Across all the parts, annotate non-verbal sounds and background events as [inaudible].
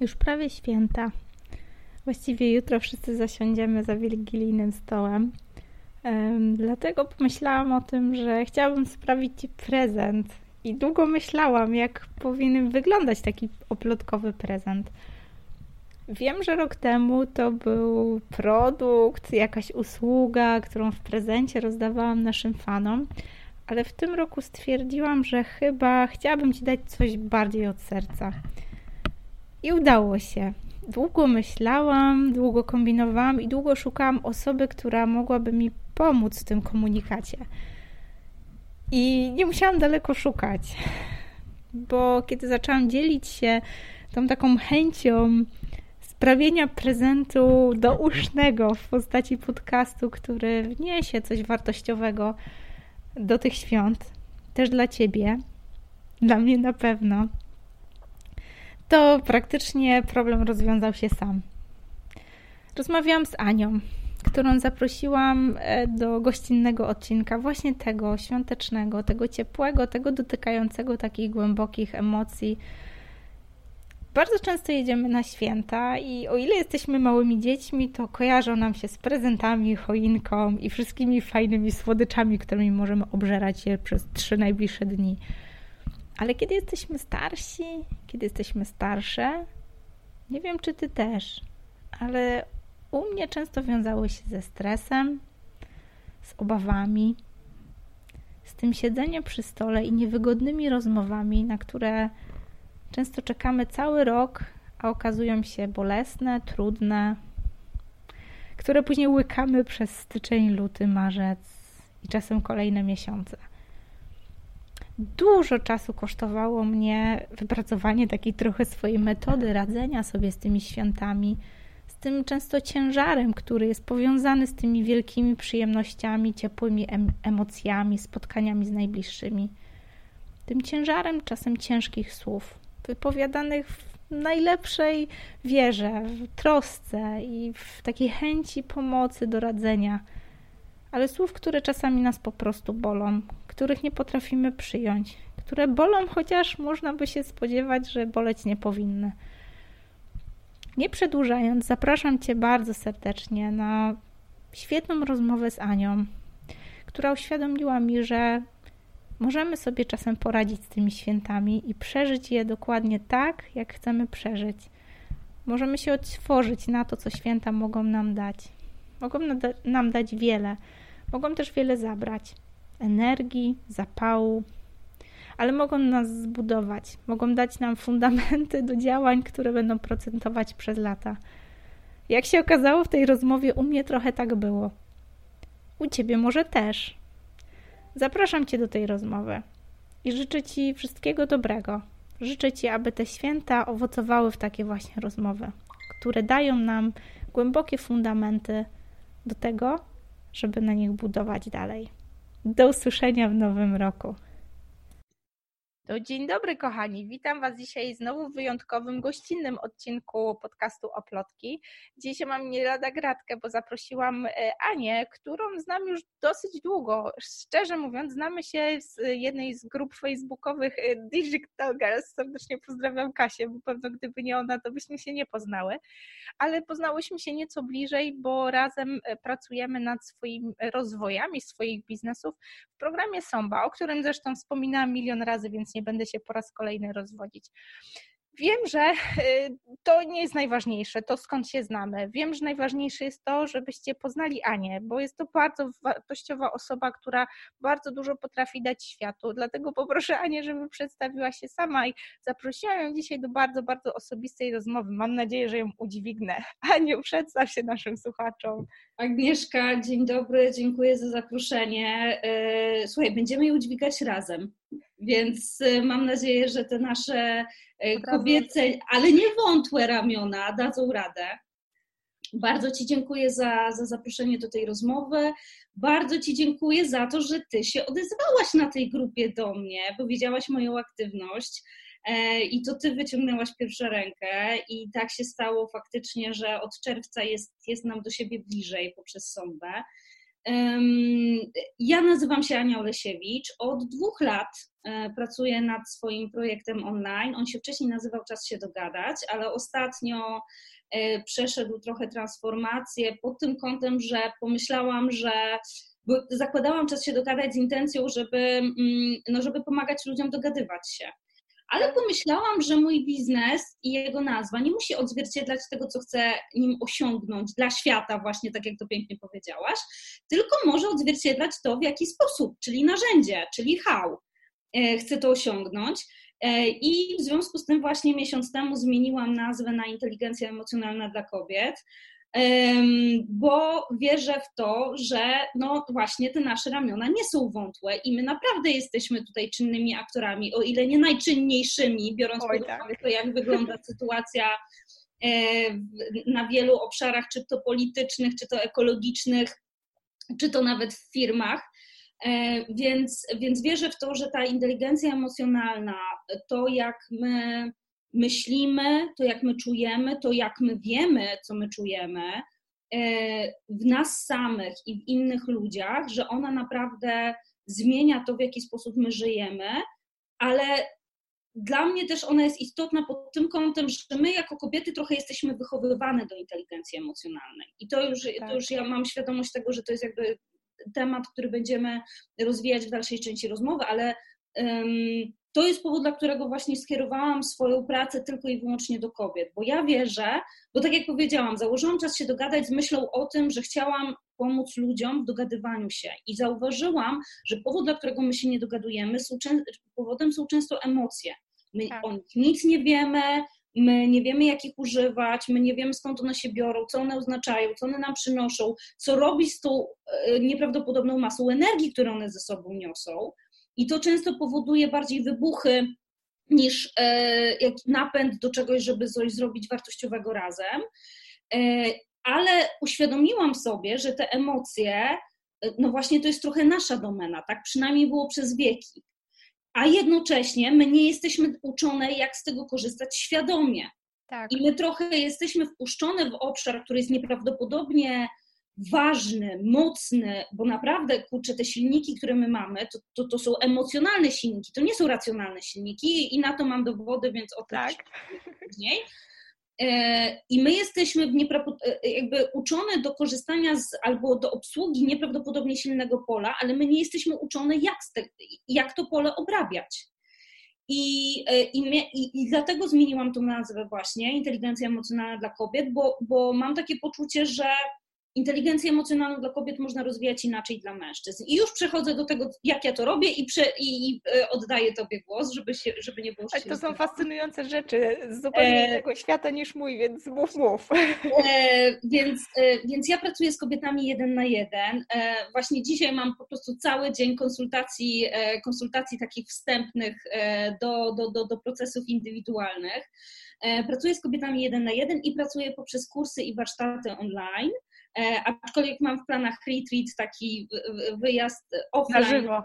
Już prawie święta. Właściwie jutro wszyscy zasiądziemy za wigilijnym stołem. Um, dlatego pomyślałam o tym, że chciałabym sprawić Ci prezent. I długo myślałam, jak powinien wyglądać taki oplotkowy prezent. Wiem, że rok temu to był produkt, jakaś usługa, którą w prezencie rozdawałam naszym fanom, ale w tym roku stwierdziłam, że chyba chciałabym Ci dać coś bardziej od serca. I udało się. Długo myślałam, długo kombinowałam i długo szukałam osoby, która mogłaby mi pomóc w tym komunikacie. I nie musiałam daleko szukać, bo kiedy zaczęłam dzielić się tą taką chęcią sprawienia prezentu dousznego w postaci podcastu, który wniesie coś wartościowego do tych świąt, też dla Ciebie, dla mnie na pewno, to praktycznie problem rozwiązał się sam. Rozmawiałam z Anią, którą zaprosiłam e, do gościnnego odcinka, właśnie tego świątecznego, tego ciepłego, tego dotykającego takich głębokich emocji. Bardzo często jedziemy na święta i o ile jesteśmy małymi dziećmi, to kojarzą nam się z prezentami, choinką i wszystkimi fajnymi słodyczami, którymi możemy obżerać je przez trzy najbliższe dni. Ale kiedy jesteśmy starsi, kiedy jesteśmy starsze, nie wiem czy ty też, ale u mnie często wiązały się ze stresem, z obawami, z tym siedzeniem przy stole i niewygodnymi rozmowami, na które często czekamy cały rok, a okazują się bolesne, trudne, które później łykamy przez styczeń, luty, marzec i czasem kolejne miesiące dużo czasu kosztowało mnie wypracowanie takiej trochę swojej metody radzenia sobie z tymi świętami, z tym często ciężarem, który jest powiązany z tymi wielkimi przyjemnościami, ciepłymi em emocjami, spotkaniami z najbliższymi. Tym ciężarem czasem ciężkich słów, wypowiadanych w najlepszej wierze, w trosce i w takiej chęci pomocy, doradzenia, ale słów, które czasami nas po prostu bolą, których nie potrafimy przyjąć, które bolą, chociaż można by się spodziewać, że boleć nie powinny. Nie przedłużając, zapraszam Cię bardzo serdecznie na świetną rozmowę z Anią, która uświadomiła mi, że możemy sobie czasem poradzić z tymi świętami i przeżyć je dokładnie tak, jak chcemy przeżyć. Możemy się otworzyć na to, co święta mogą nam dać. Mogą nam dać wiele, mogą też wiele zabrać energii, zapału, ale mogą nas zbudować, mogą dać nam fundamenty do działań, które będą procentować przez lata. Jak się okazało w tej rozmowie, u mnie trochę tak było. U ciebie może też. Zapraszam cię do tej rozmowy i życzę ci wszystkiego dobrego. Życzę ci, aby te święta owocowały w takie właśnie rozmowy, które dają nam głębokie fundamenty do tego, żeby na nich budować dalej. Do usłyszenia w nowym roku. To dzień dobry, kochani. Witam Was dzisiaj znowu w wyjątkowym, gościnnym odcinku podcastu Oplotki. Dzisiaj mam nie lada gratkę, bo zaprosiłam e, Anię, którą znam już dosyć długo. Szczerze mówiąc, znamy się z jednej z grup facebookowych e, Digital Girls. Serdecznie pozdrawiam Kasię, bo pewno gdyby nie ona, to byśmy się nie poznały. Ale poznałyśmy się nieco bliżej, bo razem e, pracujemy nad swoimi rozwojami swoich biznesów w programie Somba, o którym zresztą wspominałam milion razy, więc nie będę się po raz kolejny rozwodzić. Wiem, że y, to nie jest najważniejsze, to skąd się znamy. Wiem, że najważniejsze jest to, żebyście poznali Anię, bo jest to bardzo wartościowa osoba, która bardzo dużo potrafi dać światu. Dlatego poproszę Anię, żeby przedstawiła się sama i zaprosiłam ją dzisiaj do bardzo, bardzo osobistej rozmowy. Mam nadzieję, że ją udźwignę. [laughs] Aniu, przedstaw się naszym słuchaczom. Agnieszka, dzień dobry, dziękuję za zaproszenie. E, słuchaj, będziemy je udźwigać razem, więc e, mam nadzieję, że te nasze e, kobiece, ale nie wątłe ramiona dadzą radę. Bardzo Ci dziękuję za, za zaproszenie do tej rozmowy. Bardzo Ci dziękuję za to, że Ty się odezwałaś na tej grupie do mnie, bo widziałaś moją aktywność. E, i to ty wyciągnęłaś pierwszą rękę i tak się stało faktycznie, że od czerwca jest, jest nam do siebie bliżej poprzez sąbę. Ja nazywam się Ania Olesiewicz. Od dwóch lat e, pracuję nad swoim projektem online. On się wcześniej nazywał Czas się dogadać, ale ostatnio e, przeszedł trochę transformację pod tym kątem, że pomyślałam, że bo zakładałam czas się dogadać z intencją, żeby, mm, no, żeby pomagać ludziom dogadywać się. Ale pomyślałam, że mój biznes i jego nazwa nie musi odzwierciedlać tego, co chcę nim osiągnąć dla świata, właśnie tak jak to pięknie powiedziałaś, tylko może odzwierciedlać to, w jaki sposób, czyli narzędzie, czyli how e, chcę to osiągnąć. E, I w związku z tym właśnie miesiąc temu zmieniłam nazwę na inteligencja emocjonalna dla kobiet bo wierzę w to, że no właśnie te nasze ramiona nie są wątłe i my naprawdę jesteśmy tutaj czynnymi aktorami, o ile nie najczynniejszymi, biorąc Oj, pod uwagę tak. to, jak wygląda [laughs] sytuacja e, na wielu obszarach, czy to politycznych, czy to ekologicznych, czy to nawet w firmach. E, więc, więc wierzę w to, że ta inteligencja emocjonalna, to jak my myślimy, to jak my czujemy, to jak my wiemy, co my czujemy e, w nas samych i w innych ludziach, że ona naprawdę zmienia to, w jaki sposób my żyjemy, ale dla mnie też ona jest istotna pod tym kątem, że my jako kobiety trochę jesteśmy wychowywane do inteligencji emocjonalnej. I to już, tak. to już ja mam świadomość tego, że to jest jakby temat, który będziemy rozwijać w dalszej części rozmowy, ale um, to jest powód, dla którego właśnie skierowałam swoją pracę tylko i wyłącznie do kobiet, bo ja wierzę, bo tak jak powiedziałam, założyłam czas się dogadać z myślą o tym, że chciałam pomóc ludziom w dogadywaniu się i zauważyłam, że powód, dla którego my się nie dogadujemy, są, powodem są często emocje. My tak. o nich nic nie wiemy, my nie wiemy, jak ich używać, my nie wiemy, skąd one się biorą, co one oznaczają, co one nam przynoszą, co robić z tą e, nieprawdopodobną masą energii, którą one ze sobą niosą. I to często powoduje bardziej wybuchy niż e, napęd do czegoś, żeby coś zrobić wartościowego razem. E, ale uświadomiłam sobie, że te emocje, e, no właśnie to jest trochę nasza domena, tak przynajmniej było przez wieki. A jednocześnie my nie jesteśmy uczone, jak z tego korzystać świadomie. Tak. I my trochę jesteśmy wpuszczone w obszar, który jest nieprawdopodobnie ważny, mocny, bo naprawdę, kurczę, te silniki, które my mamy, to, to, to są emocjonalne silniki, to nie są racjonalne silniki i na to mam dowody, więc o tym tak. później. E, I my jesteśmy e, jakby uczone do korzystania z, albo do obsługi nieprawdopodobnie silnego pola, ale my nie jesteśmy uczone, jak, jak to pole obrabiać. I, e, i, i, I, dlatego zmieniłam tą nazwę właśnie, inteligencja emocjonalna dla kobiet, bo, bo mam takie poczucie, że inteligencję emocjonalną dla kobiet można rozwijać inaczej dla mężczyzn. I już przechodzę do tego, jak ja to robię i, prze, i, i e, oddaję Tobie głos, żeby, się, żeby nie było tak, To są fascynujące rzeczy z zupełnie e... innego świata niż mój, więc mów, mów. E, więc, e, więc ja pracuję z kobietami jeden na jeden. E, właśnie dzisiaj mam po prostu cały dzień konsultacji, e, konsultacji takich wstępnych do, do, do, do procesów indywidualnych. Pracuję z kobietami jeden na jeden i pracuję poprzez kursy i warsztaty online. E, aczkolwiek mam w planach retreat, taki wyjazd offline. Na żywo.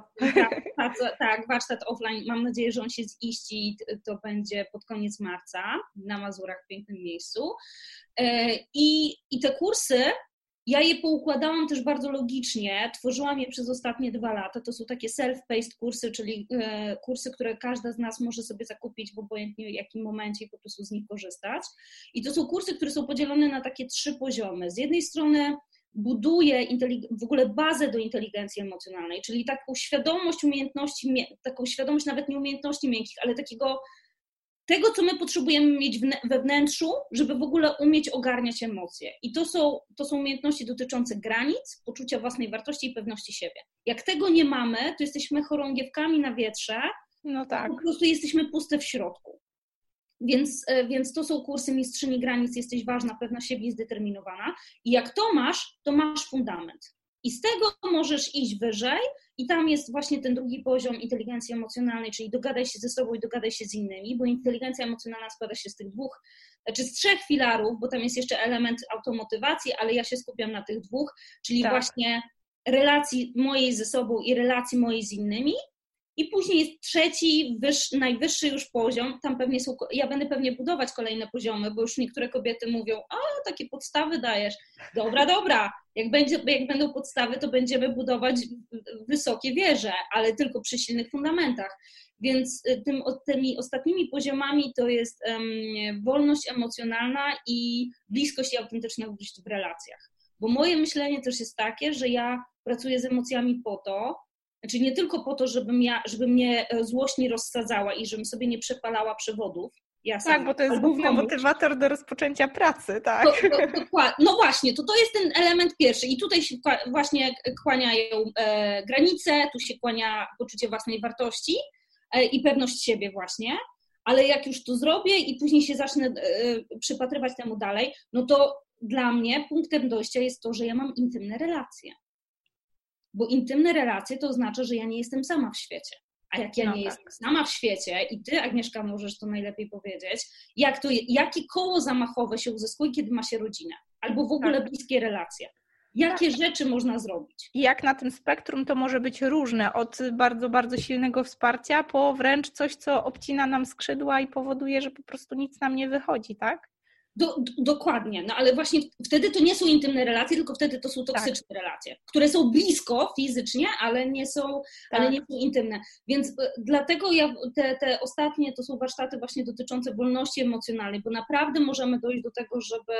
Tak, tak, warsztat offline. Mam nadzieję, że on się ziści i to będzie pod koniec marca na Mazurach, w pięknym miejscu. E, I, i te kursy ja je poukładałam też bardzo logicznie, tworzyłam je przez ostatnie dwa lata. To są takie self-paced kursy, czyli e, kursy, które każda z nas może sobie zakupić w obojętnie jakim momencie i po prostu z nich korzystać. I to są kursy, które są podzielone na takie trzy poziomy. Z jednej strony buduje w ogóle bazę do inteligencji emocjonalnej, czyli taką świadomość umiejętności, taką świadomość nawet nie umiejętności miękkich, ale takiego tego, co my potrzebujemy mieć we wnętrzu, żeby w ogóle umieć ogarniać emocje. I to są, to są umiejętności dotyczące granic, poczucia własnej wartości i pewności siebie. Jak tego nie mamy, to jesteśmy chorągiewkami na wietrze, no tak. po prostu jesteśmy puste w środku. Więc, e, więc to są kursy Mistrzyni Granic, jesteś ważna, pewna siebie i zdeterminowana. I jak to masz, to masz fundament. I z tego możesz iść wyżej, i tam jest właśnie ten drugi poziom inteligencji emocjonalnej, czyli dogadaj się ze sobą i dogadaj się z innymi, bo inteligencja emocjonalna składa się z tych dwóch, znaczy z trzech filarów, bo tam jest jeszcze element automotywacji, ale ja się skupiam na tych dwóch, czyli tak. właśnie relacji mojej ze sobą i relacji mojej z innymi. I później jest trzeci, wyższy, najwyższy już poziom. Tam pewnie są, ja będę pewnie budować kolejne poziomy, bo już niektóre kobiety mówią, a takie podstawy dajesz. Dobra, dobra. Jak, będzie, jak będą podstawy, to będziemy budować wysokie wieże, ale tylko przy silnych fundamentach. Więc y, tym, tymi ostatnimi poziomami to jest um, wolność emocjonalna i bliskość i autentyczność w relacjach. Bo moje myślenie też jest takie, że ja pracuję z emocjami po to, znaczy nie tylko po to, żebym, ja, żeby mnie e, złość nie rozsadzała i żebym sobie nie przepalała przewodów, ja sama, tak, bo to jest główny komuś. motywator do rozpoczęcia pracy, tak. To, to, no właśnie, to to jest ten element pierwszy i tutaj się właśnie kłaniają e, granice, tu się kłania poczucie własnej wartości e, i pewność siebie właśnie, ale jak już to zrobię i później się zacznę e, przypatrywać temu dalej, no to dla mnie punktem dojścia jest to, że ja mam intymne relacje bo intymne relacje to oznacza, że ja nie jestem sama w świecie. A jak ja no nie tak. jestem sama w świecie i ty, Agnieszka, możesz to najlepiej powiedzieć, jak to, jakie koło zamachowe się uzyskuje, kiedy ma się rodzinę, albo w ogóle tak. bliskie relacje. Jakie tak. rzeczy można zrobić? I jak na tym spektrum to może być różne, od bardzo, bardzo silnego wsparcia po wręcz coś, co obcina nam skrzydła i powoduje, że po prostu nic nam nie wychodzi, tak? Do, do, dokładnie, no ale właśnie wtedy to nie są intymne relacje, tylko wtedy to są tak. toksyczne tak. relacje, które są blisko fizycznie, ale nie są, tak. ale nie są intymne. Więc e, dlatego ja te, te ostatnie to są warsztaty właśnie dotyczące wolności emocjonalnej, bo naprawdę możemy dojść do tego, żeby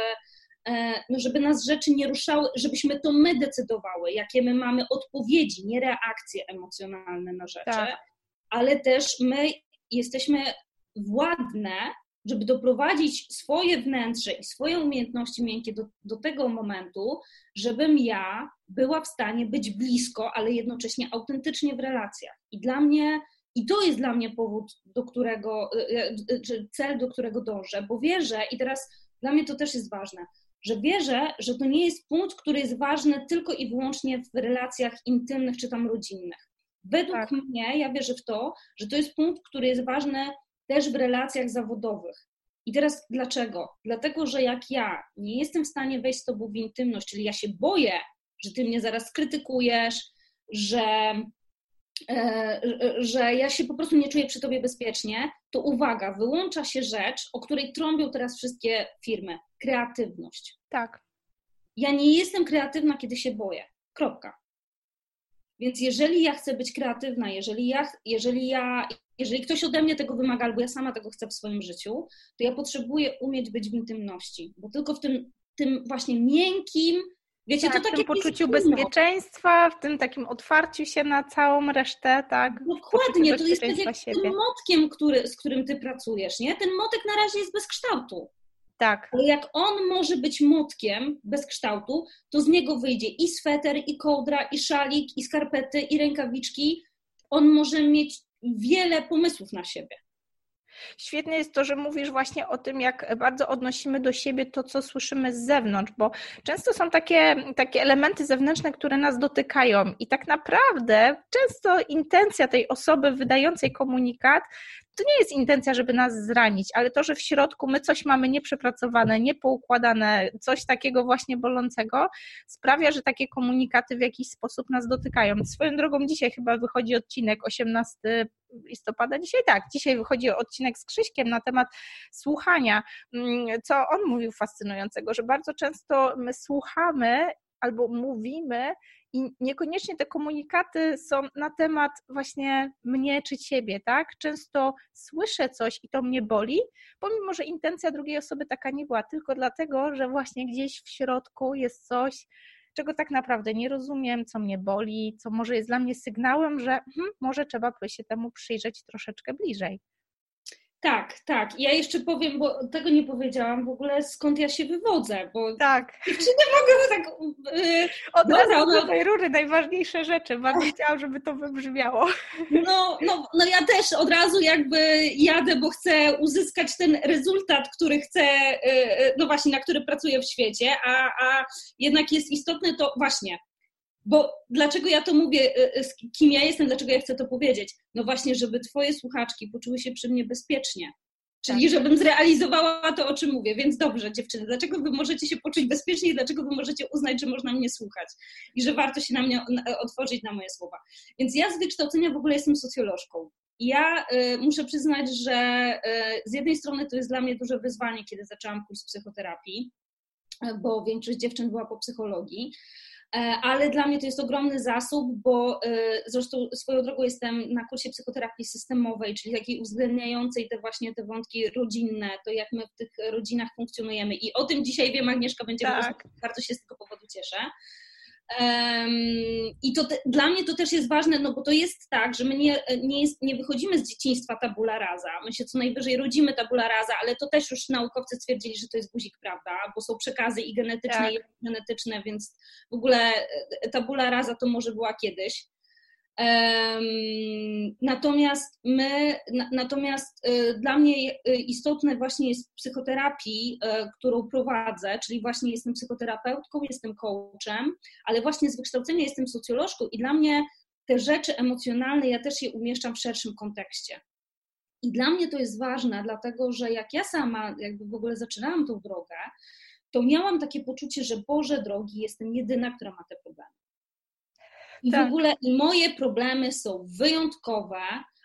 e, no żeby nas rzeczy nie ruszały, żebyśmy to my decydowały, jakie my mamy odpowiedzi, nie reakcje emocjonalne na rzeczy, tak. ale też my jesteśmy władne żeby doprowadzić swoje wnętrze i swoje umiejętności miękkie do, do tego momentu, żebym ja była w stanie być blisko, ale jednocześnie autentycznie w relacjach. I dla mnie, i to jest dla mnie powód, do którego, e, e, czy cel, do którego dążę, bo wierzę, i teraz dla mnie to też jest ważne, że wierzę, że to nie jest punkt, który jest ważny tylko i wyłącznie w relacjach intymnych czy tam rodzinnych. Według tak. mnie, ja wierzę w to, że to jest punkt, który jest ważny też w relacjach zawodowych. I teraz dlaczego? Dlatego, że jak ja nie jestem w stanie wejść z tobą w intymność, czyli ja się boję, że ty mnie zaraz krytykujesz, że, e, że ja się po prostu nie czuję przy tobie bezpiecznie, to uwaga, wyłącza się rzecz, o której trąbią teraz wszystkie firmy kreatywność. Tak. Ja nie jestem kreatywna, kiedy się boję. Kropka. Więc jeżeli ja chcę być kreatywna, jeżeli ja, jeżeli ja jeżeli ktoś ode mnie tego wymaga, albo ja sama tego chcę w swoim życiu, to ja potrzebuję umieć być w intymności, bo tylko w tym, tym właśnie miękkim, wiecie, tak, to takie w tym poczuciu bezpieczeństwa, w tym takim otwarciu się na całą resztę, tak? Dokładnie, to jest tak jak tym motkiem, który, z którym ty pracujesz, nie? Ten motek na razie jest bez kształtu. Tak. Ale jak on może być motkiem bez kształtu, to z niego wyjdzie i sweter, i kołdra, i szalik, i skarpety, i rękawiczki. On może mieć wiele pomysłów na siebie. Świetnie jest to, że mówisz właśnie o tym, jak bardzo odnosimy do siebie to, co słyszymy z zewnątrz, bo często są takie, takie elementy zewnętrzne, które nas dotykają, i tak naprawdę często intencja tej osoby wydającej komunikat to nie jest intencja, żeby nas zranić, ale to, że w środku my coś mamy nieprzepracowane, niepoukładane, coś takiego właśnie bolącego, sprawia, że takie komunikaty w jakiś sposób nas dotykają. Swoją drogą dzisiaj chyba wychodzi odcinek 18 listopada. Dzisiaj tak, dzisiaj wychodzi odcinek z Krzyśkiem na temat słuchania. Mm, co on mówił fascynującego, że bardzo często my słuchamy albo mówimy i niekoniecznie te komunikaty są na temat właśnie mnie czy ciebie, tak? Często słyszę coś i to mnie boli, pomimo że intencja drugiej osoby taka nie była, tylko dlatego, że właśnie gdzieś w środku jest coś, czego tak naprawdę nie rozumiem, co mnie boli, co może jest dla mnie sygnałem, że hmm, może trzeba by się temu przyjrzeć troszeczkę bliżej. Tak, tak. Ja jeszcze powiem, bo tego nie powiedziałam w ogóle, skąd ja się wywodzę, bo tak. dziewczyny mogą tak... Yy, Od no, razu no, do tej rury najważniejsze rzeczy. Bardzo chciałam, żeby to wybrzmiało. No, no, no ja też od razu jakby jadę, bo chcę uzyskać ten rezultat, który chcę, yy, no właśnie, na który pracuję w świecie, a, a jednak jest istotne to właśnie, bo dlaczego ja to mówię, y, y, kim ja jestem, dlaczego ja chcę to powiedzieć? No właśnie, żeby Twoje słuchaczki poczuły się przy mnie bezpiecznie. Czyli tak. żebym zrealizowała to, o czym mówię. Więc dobrze, dziewczyny, dlaczego wy możecie się poczuć bezpiecznie i dlaczego wy możecie uznać, że można mnie słuchać i że warto się na mnie otworzyć na moje słowa. Więc ja z wykształcenia w ogóle jestem socjolożką. Ja y, muszę przyznać, że y, z jednej strony to jest dla mnie duże wyzwanie, kiedy zaczęłam kurs psychoterapii, bo większość dziewczyn była po psychologii, E, ale dla mnie to jest ogromny zasób, bo e, zresztą swoją drogą jestem na kursie psychoterapii systemowej, czyli takiej uwzględniającej te właśnie te wątki rodzinne, to jak my w tych rodzinach funkcjonujemy. I o tym dzisiaj wiem, Agnieszka będzie tak. bardzo się z tego powodu cieszę. I to te, dla mnie to też jest ważne, no bo to jest tak, że my nie, nie, jest, nie wychodzimy z dzieciństwa tabula rasa. My się co najwyżej rodzimy tabula rasa, ale to też już naukowcy stwierdzili, że to jest guzik, prawda? Bo są przekazy i genetyczne, tak. i genetyczne, więc w ogóle e, tabula rasa to może była kiedyś. Natomiast my, natomiast y, dla mnie y, istotne właśnie jest psychoterapii, y, którą prowadzę, czyli właśnie jestem psychoterapeutką, jestem coachem, ale właśnie z wykształcenia jestem socjolożką i dla mnie te rzeczy emocjonalne ja też je umieszczam w szerszym kontekście. I dla mnie to jest ważne, dlatego że jak ja sama jakby w ogóle zaczynałam tą drogę, to miałam takie poczucie, że Boże drogi, jestem jedyna, która ma te problemy. I tak. w ogóle moje problemy są wyjątkowe,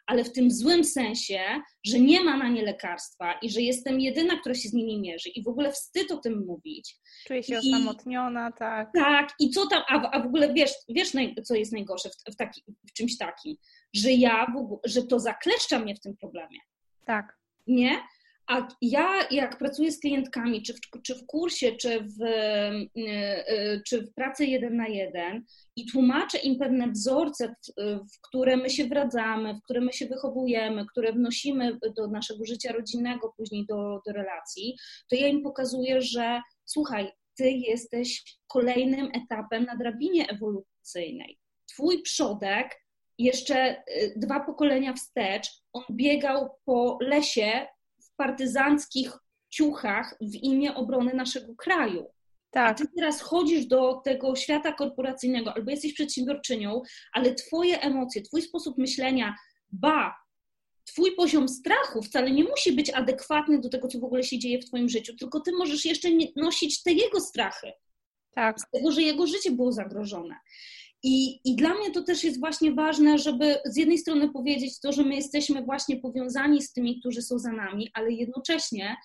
ale w tym złym sensie, że nie ma na nie lekarstwa i że jestem jedyna, która się z nimi mierzy. I w ogóle wstyd o tym mówić. Czuję się I, osamotniona, tak. Tak, i co tam, a, a w ogóle wiesz, wiesz co jest najgorsze w, w, taki, w czymś takim? Że ja, w ogóle, że to zakleszcza mnie w tym problemie. Tak. Nie? A ja, jak pracuję z klientkami, czy w, czy w kursie, czy w, e, e, czy w pracy jeden na jeden i tłumaczę im pewne wzorce, w, które my się wradzamy, w które my się wychowujemy, które wnosimy do naszego życia rodzinnego, później do, do relacji, to ja im pokazuję, że słuchaj, ty jesteś kolejnym etapem na drabinie ewolucyjnej. Twój przodek jeszcze e, dwa pokolenia wstecz, on biegał po lesie partyzanckich ciuchach w imię obrony naszego kraju. Tak. A ty teraz chodzisz do tego świata korporacyjnego albo jesteś przedsiębiorczynią, ale twoje emocje, twój sposób myślenia, ba, twój poziom strachu wcale nie musi być adekwatny do tego, co w ogóle się dzieje w twoim życiu, tylko ty możesz jeszcze nosić te jego strachy. Tak. Z tego, że jego życie było zagrożone. I, I dla mnie to też jest właśnie ważne, żeby z jednej strony powiedzieć to, że my jesteśmy właśnie powiązani z tymi, którzy są za nami, ale jednocześnie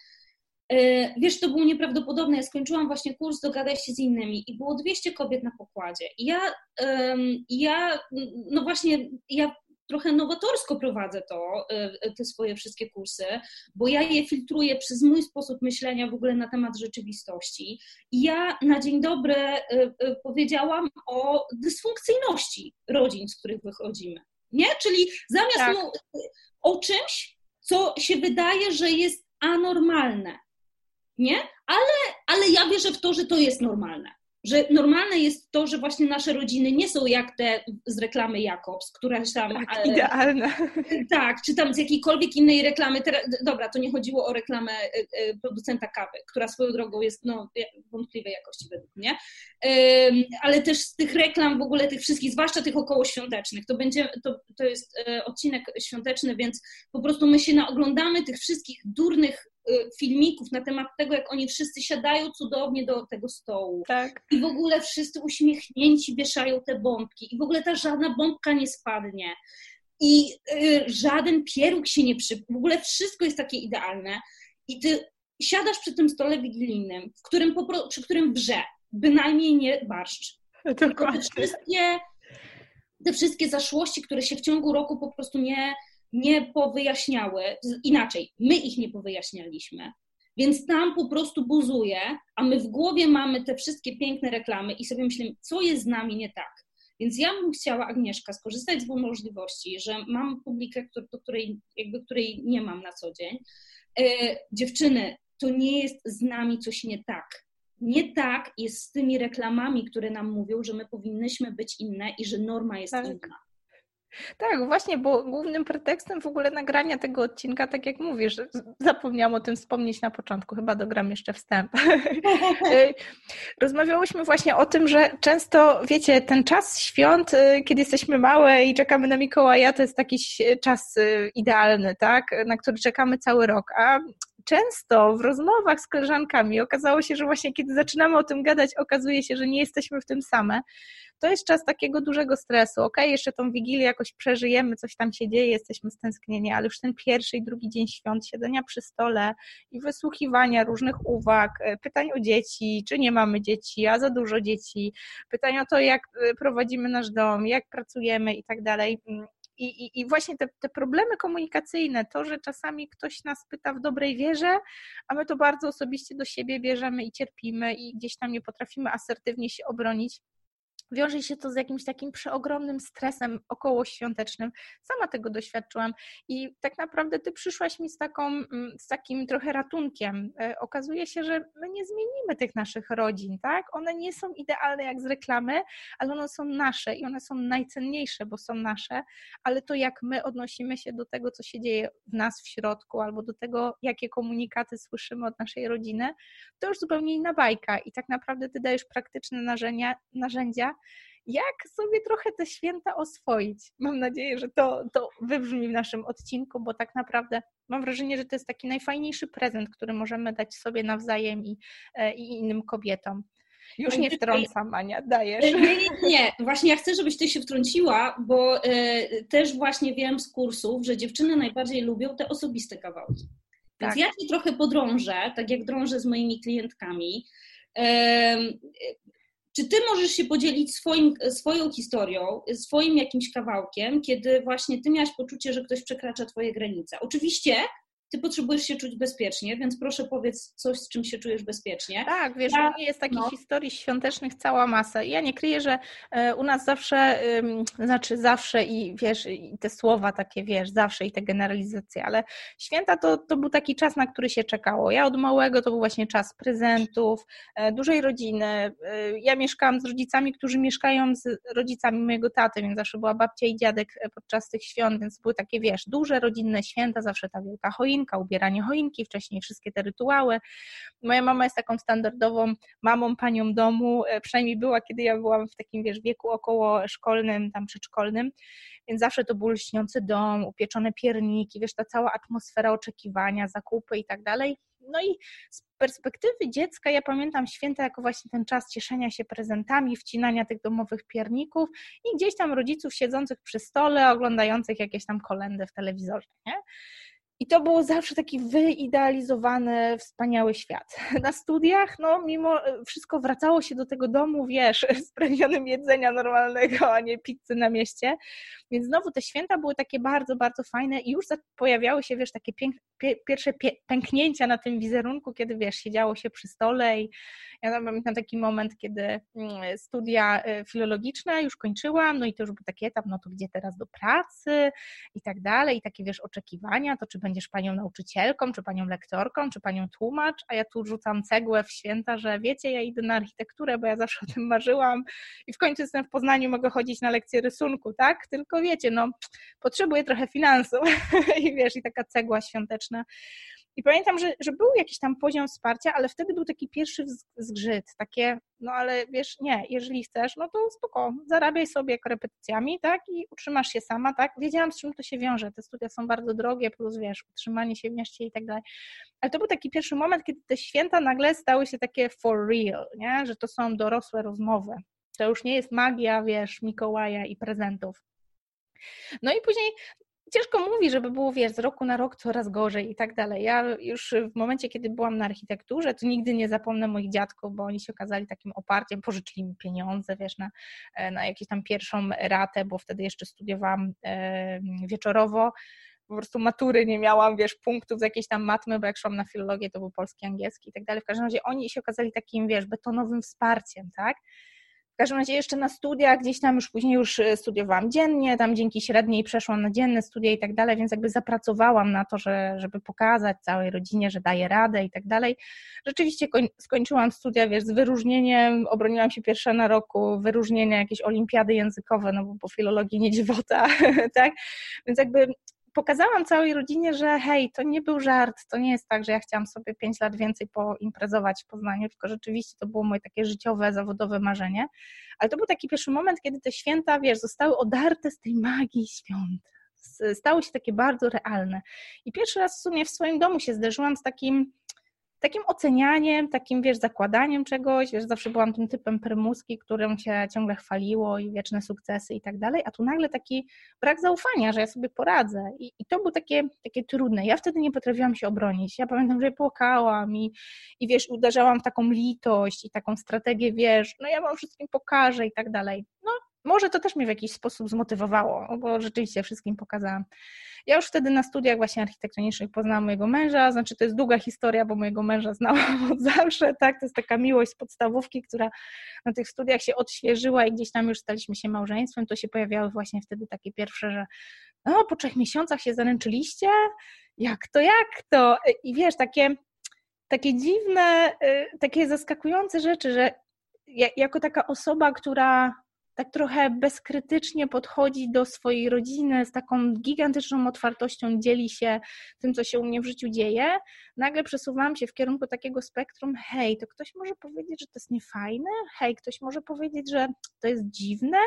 e, Wiesz, to było nieprawdopodobne. Ja skończyłam właśnie kurs Dogadaj się z innymi i było 200 kobiet na pokładzie. I ja, ja no właśnie, ja trochę nowatorsko prowadzę to, y, te swoje wszystkie kursy, bo ja je filtruję przez mój sposób myślenia w ogóle na temat rzeczywistości. I ja na dzień dobry y, y, powiedziałam o dysfunkcyjności rodzin, z których wychodzimy. Nie? Czyli zamiast tak. o czymś, co się wydaje, że jest anormalne. Nie? Ale, ale ja wierzę w to, że to jest normalne że normalne jest to, że właśnie nasze rodziny nie są jak te z reklamy Jakobs, która tam... Tak, e, idealne. Tak, czy tam z jakiejkolwiek innej reklamy. Dobra, to nie chodziło o reklamę e, e, producenta kawy, która swoją drogą jest no, wątpliwej jakości według mnie, ale też z tych reklam w ogóle tych wszystkich, zwłaszcza tych okołoświątecznych, to będzie, to, to jest odcinek świąteczny, więc po prostu my się naoglądamy tych wszystkich durnych Y, filmików na temat tego, jak oni wszyscy siadają cudownie do tego stołu. Tak. I w ogóle wszyscy uśmiechnięci wieszają te bombki. I w ogóle ta żadna bombka nie spadnie. I y, żaden pieróg się nie przy... W ogóle wszystko jest takie idealne. I ty siadasz przy tym stole wigilijnym, w którym popro... przy którym wrze. Bynajmniej nie barszcz. Tylko te wszystkie, te wszystkie zaszłości, które się w ciągu roku po prostu nie nie powyjaśniały, inaczej, my ich nie powyjaśnialiśmy. Więc tam po prostu buzuje, a my w głowie mamy te wszystkie piękne reklamy i sobie myślimy, co jest z nami nie tak. Więc ja bym chciała, Agnieszka, skorzystać z możliwości, że mam publikę, do której, jakby, której nie mam na co dzień. E, dziewczyny, to nie jest z nami coś nie tak. Nie tak jest z tymi reklamami, które nam mówią, że my powinnyśmy być inne i że norma jest tak. inna. Tak, właśnie, bo głównym pretekstem w ogóle nagrania tego odcinka, tak jak mówisz, zapomniałam o tym wspomnieć na początku, chyba dogram jeszcze wstęp. [laughs] Y, rozmawiałyśmy właśnie o tym, że często, wiecie, ten czas świąt, y, kiedy jesteśmy małe i czekamy na Mikołaja, to jest taki czas y, idealny, tak, na który czekamy cały rok, a często w rozmowach z koleżankami okazało się, że właśnie kiedy zaczynamy o tym gadać, okazuje się, że nie jesteśmy w tym same. To jest czas takiego dużego stresu. Ok, jeszcze tą wigilię jakoś przeżyjemy, coś tam się dzieje, jesteśmy stęsknieni, ale już ten pierwszy i drugi dzień świąt, siedzenia przy stole i wysłuchiwania różnych uwag, e, pytań o dzieci, czy nie mamy dzieci, a za dużo dzieci, pytań o to, jak e, prowadzimy nasz dom, jak pracujemy i tak dalej i, i, I, właśnie te, te, problemy komunikacyjne, to, że czasami ktoś nas pyta w dobrej wierze, a my to bardzo osobiście do siebie bierzemy i cierpimy i gdzieś tam nie potrafimy asertywnie się obronić, wiąże się to z jakimś takim przeogromnym stresem okołoświątecznym. Sama tego doświadczyłam i tak naprawdę ty przyszłaś mi z, taką, mm, z takim trochę ratunkiem. E, okazuje się, że my nie zmienimy tych naszych rodzin, tak? One nie są idealne jak z reklamy, ale one są nasze i one są najcenniejsze, bo są nasze, ale to jak my odnosimy się do tego, co się dzieje w nas w środku, albo do tego, jakie komunikaty słyszymy od naszej rodziny, to już zupełnie inna bajka i tak naprawdę ty dajesz praktyczne narzędzia, narzędzia jak sobie trochę te święta oswoić. Mam nadzieję, że to, to wybrzmi w naszym odcinku, bo tak naprawdę mam wrażenie, że to jest taki najfajniejszy prezent, który możemy dać sobie nawzajem i, e, i innym kobietom. Już nie wtrącam, Ania, dajesz. Nie, nie, nie. Właśnie ja chcę, żebyś ty się wtrąciła, bo y, też właśnie wiem z kursów, że dziewczyny najbardziej lubią te osobiste kawałki. Więc tak. ja cię trochę podrążę, tak jak drążę z moimi klientkami. Czy ty możesz się podzielić swoim, swoją historią, swoim jakimś kawałkiem, kiedy właśnie ty miałaś poczucie, że ktoś przekracza twoje granice? Oczywiście ty potrzebujesz się czuć bezpiecznie, więc proszę powiedz coś, z czym się czujesz bezpiecznie. Tak, wiesz, ja, jest takich no. historii świątecznych cała masa. Ja nie kryję, że e, u nas zawsze, znaczy zawsze i wiesz, i te słowa takie, wiesz, zawsze i te generalizacje, ale święta to, to był taki czas, na który się czekało. Ja od małego to był właśnie czas prezentów, e, dużej rodziny. E, ja mieszkałam z rodzicami, którzy mieszkają z rodzicami mojego taty, więc zawsze była babcia i dziadek podczas tych świąt, więc były takie, wiesz, duże rodzinne święta, zawsze ta wielka choinka, choinka, ubieranie choinki, wcześniej wszystkie te rytuały. Moja mama jest taką standardową mamą, panią domu, e, przynajmniej była, kiedy ja byłam w takim, wiesz, wieku około szkolnym, tam przedszkolnym, więc zawsze to był lśniący dom, upieczone pierniki, wiesz, ta cała atmosfera oczekiwania, zakupy i tak dalej. No i z perspektywy dziecka ja pamiętam święta jako właśnie ten czas cieszenia się prezentami, wcinania tych domowych pierników i gdzieś tam rodziców siedzących przy stole, oglądających jakieś tam kolendy w telewizorze, nie? I to było zawsze taki wyidealizowany, wspaniały świat. [laughs] Na studiach, no mimo e, wszystko wracało się do tego domu, wiesz, [laughs] spragnionym jedzenia normalnego, a nie pizzy na mieście. Więc znowu te święta były takie bardzo, bardzo fajne i już pojawiały się, wiesz, takie pie, pierwsze pie, pęknięcia na tym wizerunku, kiedy, wiesz, siedziało się przy stole i ja pamiętam taki moment, kiedy mm, studia e, filologiczne już kończyłam, no i to już był taki etap, no to gdzie teraz do pracy i tak dalej, i takie, wiesz, oczekiwania, to czy będziesz panią nauczycielką, czy panią lektorką, czy panią tłumacz, a ja tu rzucam cegłę w święta, że wiecie, ja idę na architekturę, bo ja zawsze o tym marzyłam i w końcu jestem w Poznaniu, mogę chodzić na lekcje rysunku, tak? Tylko wiecie, no, potrzebuję trochę finansów [laughs] i wiesz, i taka cegła świąteczna. I pamiętam, że, że był jakiś tam poziom wsparcia, ale wtedy był taki pierwszy zgrzyt, takie, no ale wiesz, nie, jeżeli chcesz, no to spoko, zarabiaj sobie korepetycjami, tak, i utrzymasz się sama, tak. Wiedziałam, z czym to się wiąże, te studia są bardzo drogie, plus wiesz, utrzymanie się w mieście i tak dalej. Ale to był taki pierwszy moment, kiedy te święta nagle stały się takie for real, nie, że to są dorosłe rozmowy. To już nie jest magia, wiesz, Mikołaja i prezentów. No i później ciężko mówi, żeby było, wiesz, z roku na rok coraz gorzej i tak dalej. Ja już w momencie, kiedy byłam na architekturze, to nigdy nie zapomnę moich dziadków, bo oni się okazali takim oparciem, pożyczyli mi pieniądze, wiesz, na, na jakąś tam pierwszą ratę, bo wtedy jeszcze studiowałam wieczorowo, po prostu matury nie miałam, wiesz, punktów z jakiejś tam matmy, bo jak szłam na filologię, to był polski, angielski i tak dalej. W każdym razie oni się okazali takim, wiesz, betonowym wsparciem, tak? W każdym razie jeszcze na studiach, gdzieś tam już później już e, studiowałam dziennie, tam dzięki średniej przeszłam na dzienne studia i tak dalej, więc jakby zapracowałam na to, że, żeby pokazać całej rodzinie, że daję radę i tak dalej. Rzeczywiście koń, skończyłam studia, wiesz, z wyróżnieniem, obroniłam się pierwsza na roku, wyróżnienia, jakieś olimpiady językowe, no bo po filologii nie dziwota, [laughs] tak? Więc jakby pokazałam całej rodzinie, że hej, to nie był żart, to nie jest tak, że ja chciałam sobie pięć lat więcej poimprezować w Poznaniu, tylko rzeczywiście to było moje takie życiowe, zawodowe marzenie. Ale to był taki pierwszy moment, kiedy te święta, wiesz, zostały odarte z tej magii świąt. Stały się takie bardzo realne. I pierwszy raz w sumie w swoim domu się zderzyłam z takim takim ocenianiem, takim, wiesz, zakładaniem czegoś, wiesz, zawsze byłam tym typem prymuski, którym się ciągle chwaliło i wieczne sukcesy i tak dalej, a tu nagle taki brak zaufania, że ja sobie poradzę i, i to było takie, takie trudne. Ja wtedy nie potrafiłam się obronić. Ja pamiętam, że płakałam i, i wiesz, uderzałam w taką litość i taką strategię, wiesz, no ja wam wszystkim pokażę i tak dalej. No, może to też mnie w jakiś sposób zmotywowało, bo rzeczywiście wszystkim pokazałam. Ja już wtedy na studiach właśnie architektonicznych poznałam mojego męża, znaczy to jest długa historia, bo mojego męża znałam [laughs] od zawsze, tak, to jest taka miłość z podstawówki, która na tych studiach się odświeżyła i gdzieś tam już staliśmy się małżeństwem, to się pojawiały właśnie wtedy takie pierwsze, że no, po trzech miesiącach się zaręczyliście? Jak to, jak to? I wiesz, takie, takie dziwne, y, takie zaskakujące rzeczy, że jako taka osoba, która tak trochę bezkrytycznie podchodzi do swojej rodziny, z taką gigantyczną otwartością dzieli się tym, co się u mnie w życiu dzieje, nagle przesuwam się w kierunku takiego spektrum, hej, to ktoś może powiedzieć, że to jest niefajne, hej, ktoś może powiedzieć, że to jest dziwne,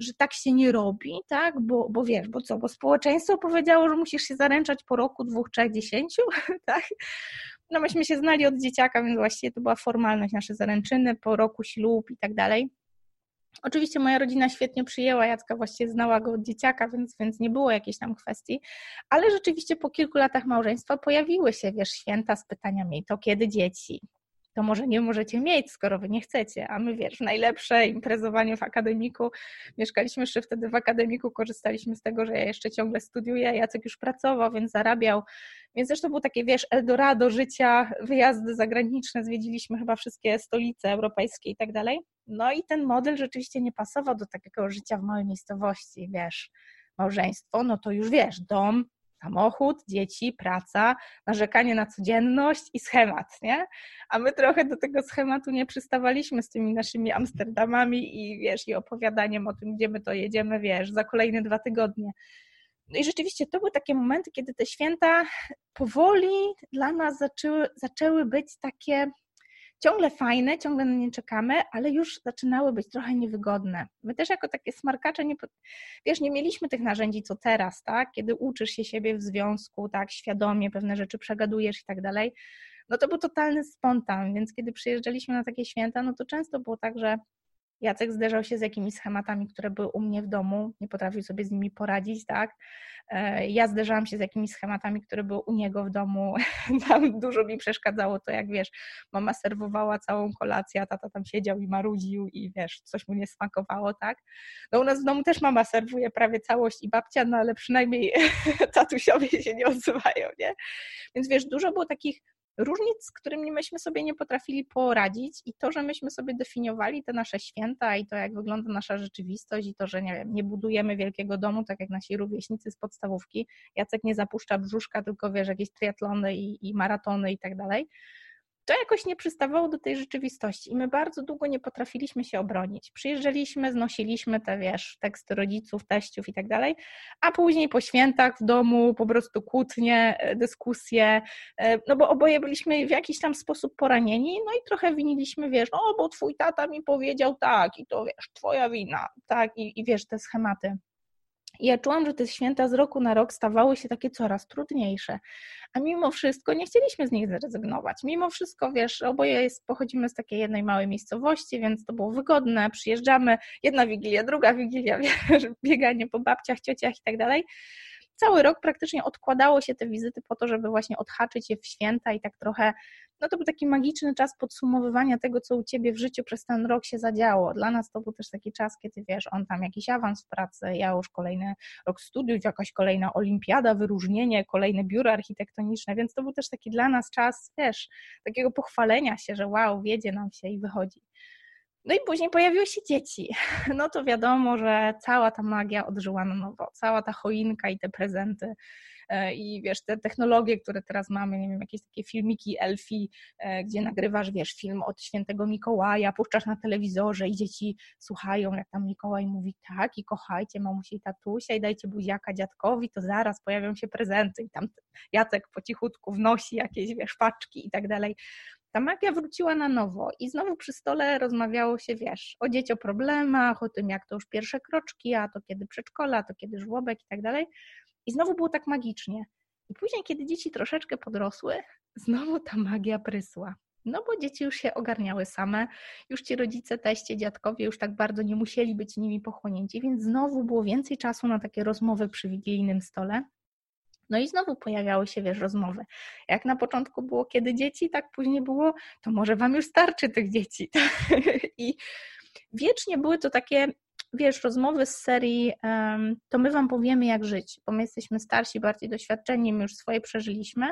że tak się nie robi, tak, bo, bo wiesz, bo co, bo społeczeństwo powiedziało, że musisz się zaręczać po roku, dwóch, trzech, dziesięciu, [laughs] tak, no myśmy się znali od dzieciaka, więc właściwie to była formalność, nasze zaręczyny, po roku ślub i tak dalej. Oczywiście moja rodzina świetnie przyjęła Jacka, właściwie znała go od dzieciaka, więc, więc nie było jakiejś tam kwestii, ale rzeczywiście po kilku latach małżeństwa pojawiły się, wiesz, święta z pytaniami, to kiedy dzieci? To może nie możecie mieć, skoro wy nie chcecie, a my, wiesz, najlepsze imprezowanie w akademiku, mieszkaliśmy jeszcze wtedy w akademiku, korzystaliśmy z tego, że ja jeszcze ciągle studiuję, Jacek już pracował, więc zarabiał, więc zresztą było takie, wiesz, Eldorado życia, wyjazdy zagraniczne, zwiedziliśmy chyba wszystkie stolice europejskie i tak dalej. No i ten model rzeczywiście nie pasował do takiego życia w małej miejscowości, wiesz, małżeństwo, no to już wiesz, dom, samochód, dzieci, praca, narzekanie na codzienność i schemat, nie? A my trochę do tego schematu nie przystawaliśmy z tymi naszymi Amsterdamami i wiesz, i opowiadaniem o tym, gdzie my to jedziemy, wiesz, za kolejne dwa tygodnie. No i rzeczywiście to były takie momenty, kiedy te święta powoli dla nas zaczęły, zaczęły być takie ciągle fajne, ciągle na nie czekamy, ale już zaczynały być trochę niewygodne. My też jako takie smarkacze, nie, wiesz, nie mieliśmy tych narzędzi co teraz, tak? Kiedy uczysz się siebie w związku, tak, świadomie pewne rzeczy przegadujesz i tak dalej, no to był totalny spontan, więc kiedy przyjeżdżaliśmy na takie święta, no to często było tak, że Jacek zderzał się z jakimiś schematami, które były u mnie w domu, nie potrafił sobie z nimi poradzić, tak? E, ja zderzałam się z jakimiś schematami, które były u niego w domu. [laughs] Tam dużo mi przeszkadzało to, jak wiesz, mama serwowała całą kolację, a tata tam siedział i marudził i wiesz, coś mu nie smakowało, tak? No u nas w domu też mama serwuje prawie całość i babcia, no ale przynajmniej [laughs] tatusiowie się nie odzywają, nie? Więc wiesz, dużo było takich różnic, z którymi myśmy sobie nie potrafili poradzić i to, że myśmy sobie definiowali te nasze święta i to, jak wygląda nasza rzeczywistość i to, że nie wiem, nie budujemy wielkiego domu, tak jak nasi rówieśnicy z podstawówki, Jacek nie zapuszcza brzuszka, tylko wiesz, jakieś triatlony i, i maratony i tak dalej, to jakoś nie przystawało do tej rzeczywistości i my bardzo długo nie potrafiliśmy się obronić. Przyjeżdżaliśmy, znosiliśmy te, wiesz, teksty rodziców, teściów i tak dalej, a później po świętach w domu po prostu kłótnie, e, dyskusje, e, no bo oboje byliśmy w jakiś tam sposób poranieni, no i trochę winiliśmy, wiesz, o, bo twój tata mi powiedział tak i to, wiesz, twoja wina, tak, i, i wiesz, te schematy. I ja czułam, że te święta z roku na rok stawały się takie coraz trudniejsze. A mimo wszystko nie chcieliśmy z nich zrezygnować. Mimo wszystko, wiesz, oboje jest, pochodzimy z takiej jednej małej miejscowości, więc to było wygodne. Przyjeżdżamy, jedna wigilia, druga wigilia, [laughs] wiesz, bieganie po babciach, ciociach i tak dalej cały rok praktycznie odkładało się te wizyty po to, żeby właśnie odhaczyć je w święta i tak trochę, no to był taki magiczny czas podsumowywania tego, co u Ciebie w życiu przez ten rok się zadziało. Dla nas to był też taki czas, kiedy wiesz, on tam jakiś awans w pracy, ja już kolejny rok studiów, jakaś kolejna olimpiada, wyróżnienie, kolejne biuro architektoniczne, więc to był też taki dla nas czas, wiesz, takiego pochwalenia się, że wow, wiedzie nam się i wychodzi. No i później pojawiły się dzieci. [laughs] No to wiadomo, że cała ta magia odżyła na nowo. Cała ta choinka i te prezenty E, i wiesz, te technologie, które teraz mamy, nie wiem, jakieś takie filmiki elfi, e, gdzie nagrywasz, wiesz, film od świętego Mikołaja, puszczasz na telewizorze i dzieci słuchają, jak tam Mikołaj mówi tak i kochajcie mamusi i tatusia i dajcie buziaka dziadkowi, to zaraz pojawią się prezenty i tam Jacek po cichutku wnosi jakieś, wiesz, paczki i tak dalej ta magia wróciła na nowo i znowu przy stole rozmawiało się, wiesz, o dzieci, o problemach, o tym, jak to już pierwsze kroczki, a to kiedy przedszkola, a to kiedy żłobek i tak dalej. I znowu było tak magicznie. I później, kiedy dzieci troszeczkę podrosły, [laughs] znowu ta magia prysła. No bo dzieci już się ogarniały same, już ci rodzice, teście, dziadkowie już tak bardzo nie musieli być nimi pochłonięci, więc znowu było więcej czasu na takie rozmowy przy wigilijnym stole. No i znowu pojawiały się, wiesz, rozmowy. Jak na początku było, kiedy dzieci, tak później było, to może wam już starczy tych dzieci. [laughs] I wiecznie były to takie wiesz, rozmowy z serii um, to my wam powiemy, jak żyć, bo my jesteśmy starsi, bardziej doświadczeni, my już swoje przeżyliśmy.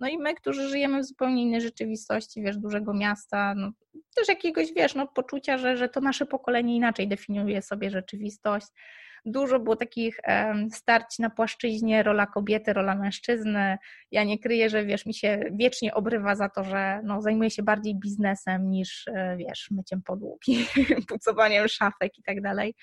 No i my, którzy żyjemy w zupełnie innej rzeczywistości, wiesz, dużego miasta, no, też jakiegoś, wiesz, no, poczucia, że, że to nasze pokolenie inaczej definiuje sobie rzeczywistość dużo było takich starć na płaszczyźnie, rola kobiety, rola mężczyzny. Ja nie kryję, że wiesz, mi się wiecznie obrywa za to, że no, zajmuję się bardziej biznesem niż, e, wiesz, myciem podłogi, [laughs] pucowaniem szafek i tak dalej.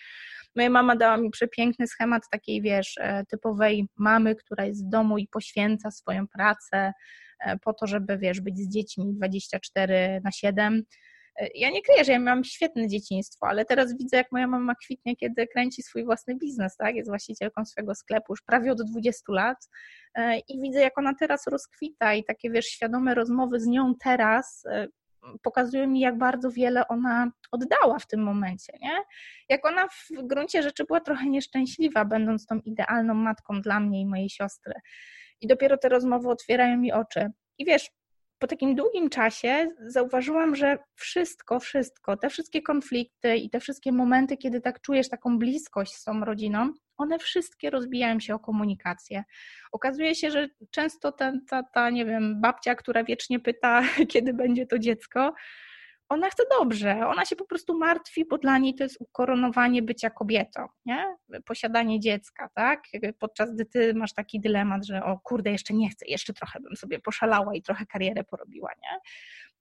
Moja mama dała mi przepiękny schemat takiej, wiesz, e, typowej mamy, która jest w domu i poświęca swoją pracę e, po to, żeby, wiesz, być z dziećmi 24 na 7 E, ja nie kryję, że ja miałam świetne dzieciństwo, ale teraz widzę, jak moja mama kwitnie, kiedy kręci swój własny biznes, tak? Jest właścicielką swojego sklepu już prawie od 20 lat e, i widzę, jak ona teraz rozkwita i takie, wiesz, świadome rozmowy z nią teraz e, pokazują mi, jak bardzo wiele ona oddała w tym momencie, nie? Jak ona w gruncie rzeczy była trochę nieszczęśliwa, będąc tą idealną matką dla mnie i mojej siostry. I dopiero te rozmowy otwierają mi oczy. I wiesz, po takim długim czasie zauważyłam, że wszystko, wszystko, te wszystkie konflikty i te wszystkie momenty, kiedy tak czujesz taką bliskość z tą rodziną, one wszystkie rozbijają się o komunikację. Okazuje się, że często ta, ta, ta nie wiem, babcia, która wiecznie pyta, [laughs] kiedy będzie to dziecko, ona chce dobrze, ona się po prostu martwi, bo dla niej to jest ukoronowanie bycia kobietą, nie? posiadanie dziecka, tak? Podczas gdy ty masz taki dylemat, że o kurde, jeszcze nie chcę, jeszcze trochę bym sobie poszalała i trochę karierę porobiła, nie?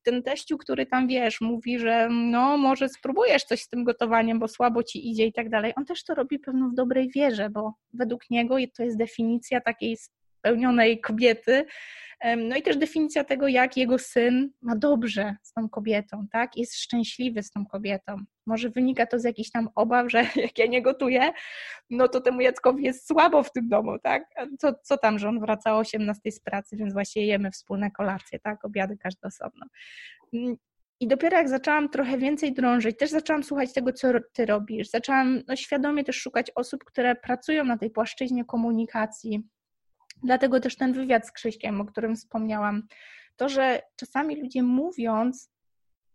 Ten teściu, który tam wiesz, mówi, że no może spróbujesz coś z tym gotowaniem, bo słabo ci idzie i tak dalej, on też to robi pewno w dobrej wierze, bo według niego to jest definicja takiej spełnionej kobiety, no i też definicja tego, jak jego syn ma dobrze z tą kobietą, tak? Jest szczęśliwy z tą kobietą. Może wynika to z jakichś tam obaw, że [laughs] jak ja nie gotuję, no to temu Jackowi jest słabo w tym domu, tak? Co, co tam, że on wraca o 18 z pracy, więc właśnie jemy wspólne kolacje, tak? Obiady każdy osobno. Mm, I dopiero jak zaczęłam trochę więcej drążyć, też zaczęłam słuchać tego, co ty robisz. Zaczęłam no, świadomie też szukać osób, które pracują na tej płaszczyźnie komunikacji, Dlatego też ten wywiad z Krzyśkiem, o którym wspomniałam, to, że czasami ludzie mówiąc,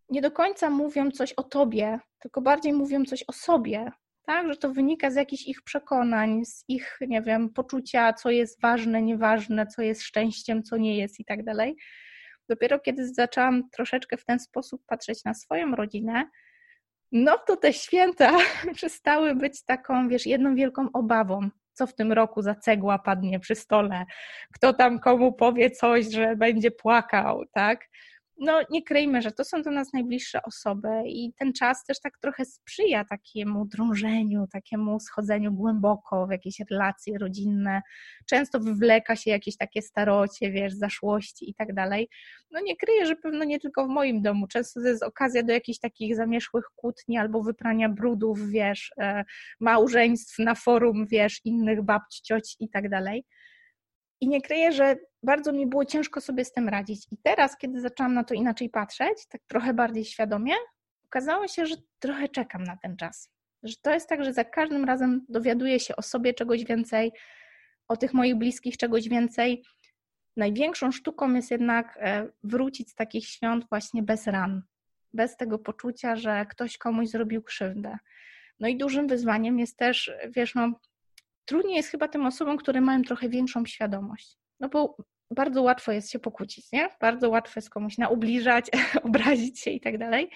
nie do końca mówią coś o tobie, tylko bardziej mówią coś o sobie, tak? Że to wynika z jakichś ich przekonań, z ich, nie wiem, poczucia, co jest ważne, nieważne, co jest szczęściem, co nie jest i tak dalej. Dopiero kiedy zaczęłam troszeczkę w ten sposób patrzeć na swoją rodzinę, no to te święta [laughs] przestały być taką, wiesz, jedną wielką obawą co w tym roku za cegła padnie przy stole, kto tam komu powie coś, że będzie płakał, tak? No nie kryjmy, że to są do nas najbliższe osoby i ten czas też tak trochę sprzyja takiemu drążeniu, takiemu schodzeniu głęboko w jakieś relacje rodzinne. Często wywleka się jakieś takie starocie, wiesz, zaszłości i tak dalej. No nie kryję, że pewno nie tylko w moim domu. Często to jest okazja do jakichś takich zamierzchłych kłótni albo wyprania brudów, wiesz, e, małżeństw na forum, wiesz, innych babci, cioć i tak dalej. I nie kryję, że bardzo mi było ciężko sobie z tym radzić. I teraz, kiedy zaczęłam na to inaczej patrzeć, tak trochę bardziej świadomie, okazało się, że trochę czekam na ten czas. Że to jest tak, że za każdym razem dowiaduję się o sobie czegoś więcej, o tych moich bliskich czegoś więcej. Największą sztuką jest jednak e, wrócić z takich świąt właśnie bez ran, bez tego poczucia, że ktoś komuś zrobił krzywdę. No i dużym wyzwaniem jest też, wiesz, no, trudniej jest chyba tym osobom, które mają trochę większą świadomość. No bo bardzo łatwo jest się pokłócić, nie? Bardzo łatwo jest komuś naubliżać, [laughs] obrazić się i tak dalej.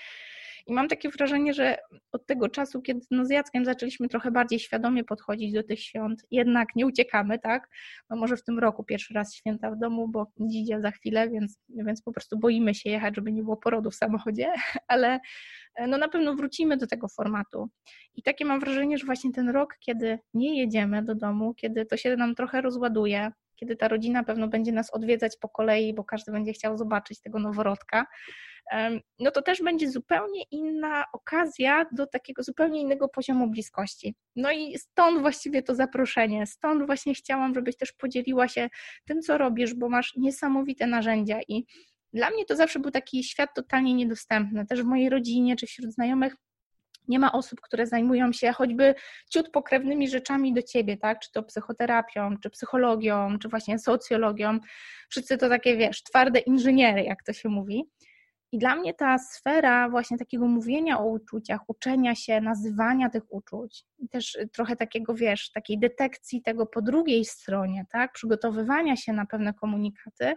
I mam takie wrażenie, że od tego czasu, kiedy no z Jackiem zaczęliśmy trochę bardziej świadomie podchodzić do tych świąt, jednak nie uciekamy, tak? No może w tym roku pierwszy raz święta w domu, bo idzie za chwilę, więc, więc po prostu boimy się jechać, żeby nie było porodu w samochodzie, [laughs] ale no na pewno wrócimy do tego formatu. I takie mam wrażenie, że właśnie ten rok, kiedy nie jedziemy do domu, kiedy to się nam trochę rozładuje, kiedy ta rodzina pewno będzie nas odwiedzać po kolei, bo każdy będzie chciał zobaczyć tego noworodka, no to też będzie zupełnie inna okazja do takiego zupełnie innego poziomu bliskości. No i stąd właściwie to zaproszenie, stąd właśnie chciałam, żebyś też podzieliła się tym, co robisz, bo masz niesamowite narzędzia i dla mnie to zawsze był taki świat totalnie niedostępny. Też w mojej rodzinie czy wśród znajomych nie ma osób, które zajmują się choćby ciut pokrewnymi rzeczami do ciebie, tak? Czy to psychoterapią, czy psychologią, czy właśnie socjologią. Wszyscy to takie, wiesz, twarde inżyniery, jak to się mówi. I dla mnie ta sfera właśnie takiego mówienia o uczuciach, uczenia się, nazywania tych uczuć, też trochę takiego, wiesz, takiej detekcji tego po drugiej stronie, tak? Przygotowywania się na pewne komunikaty,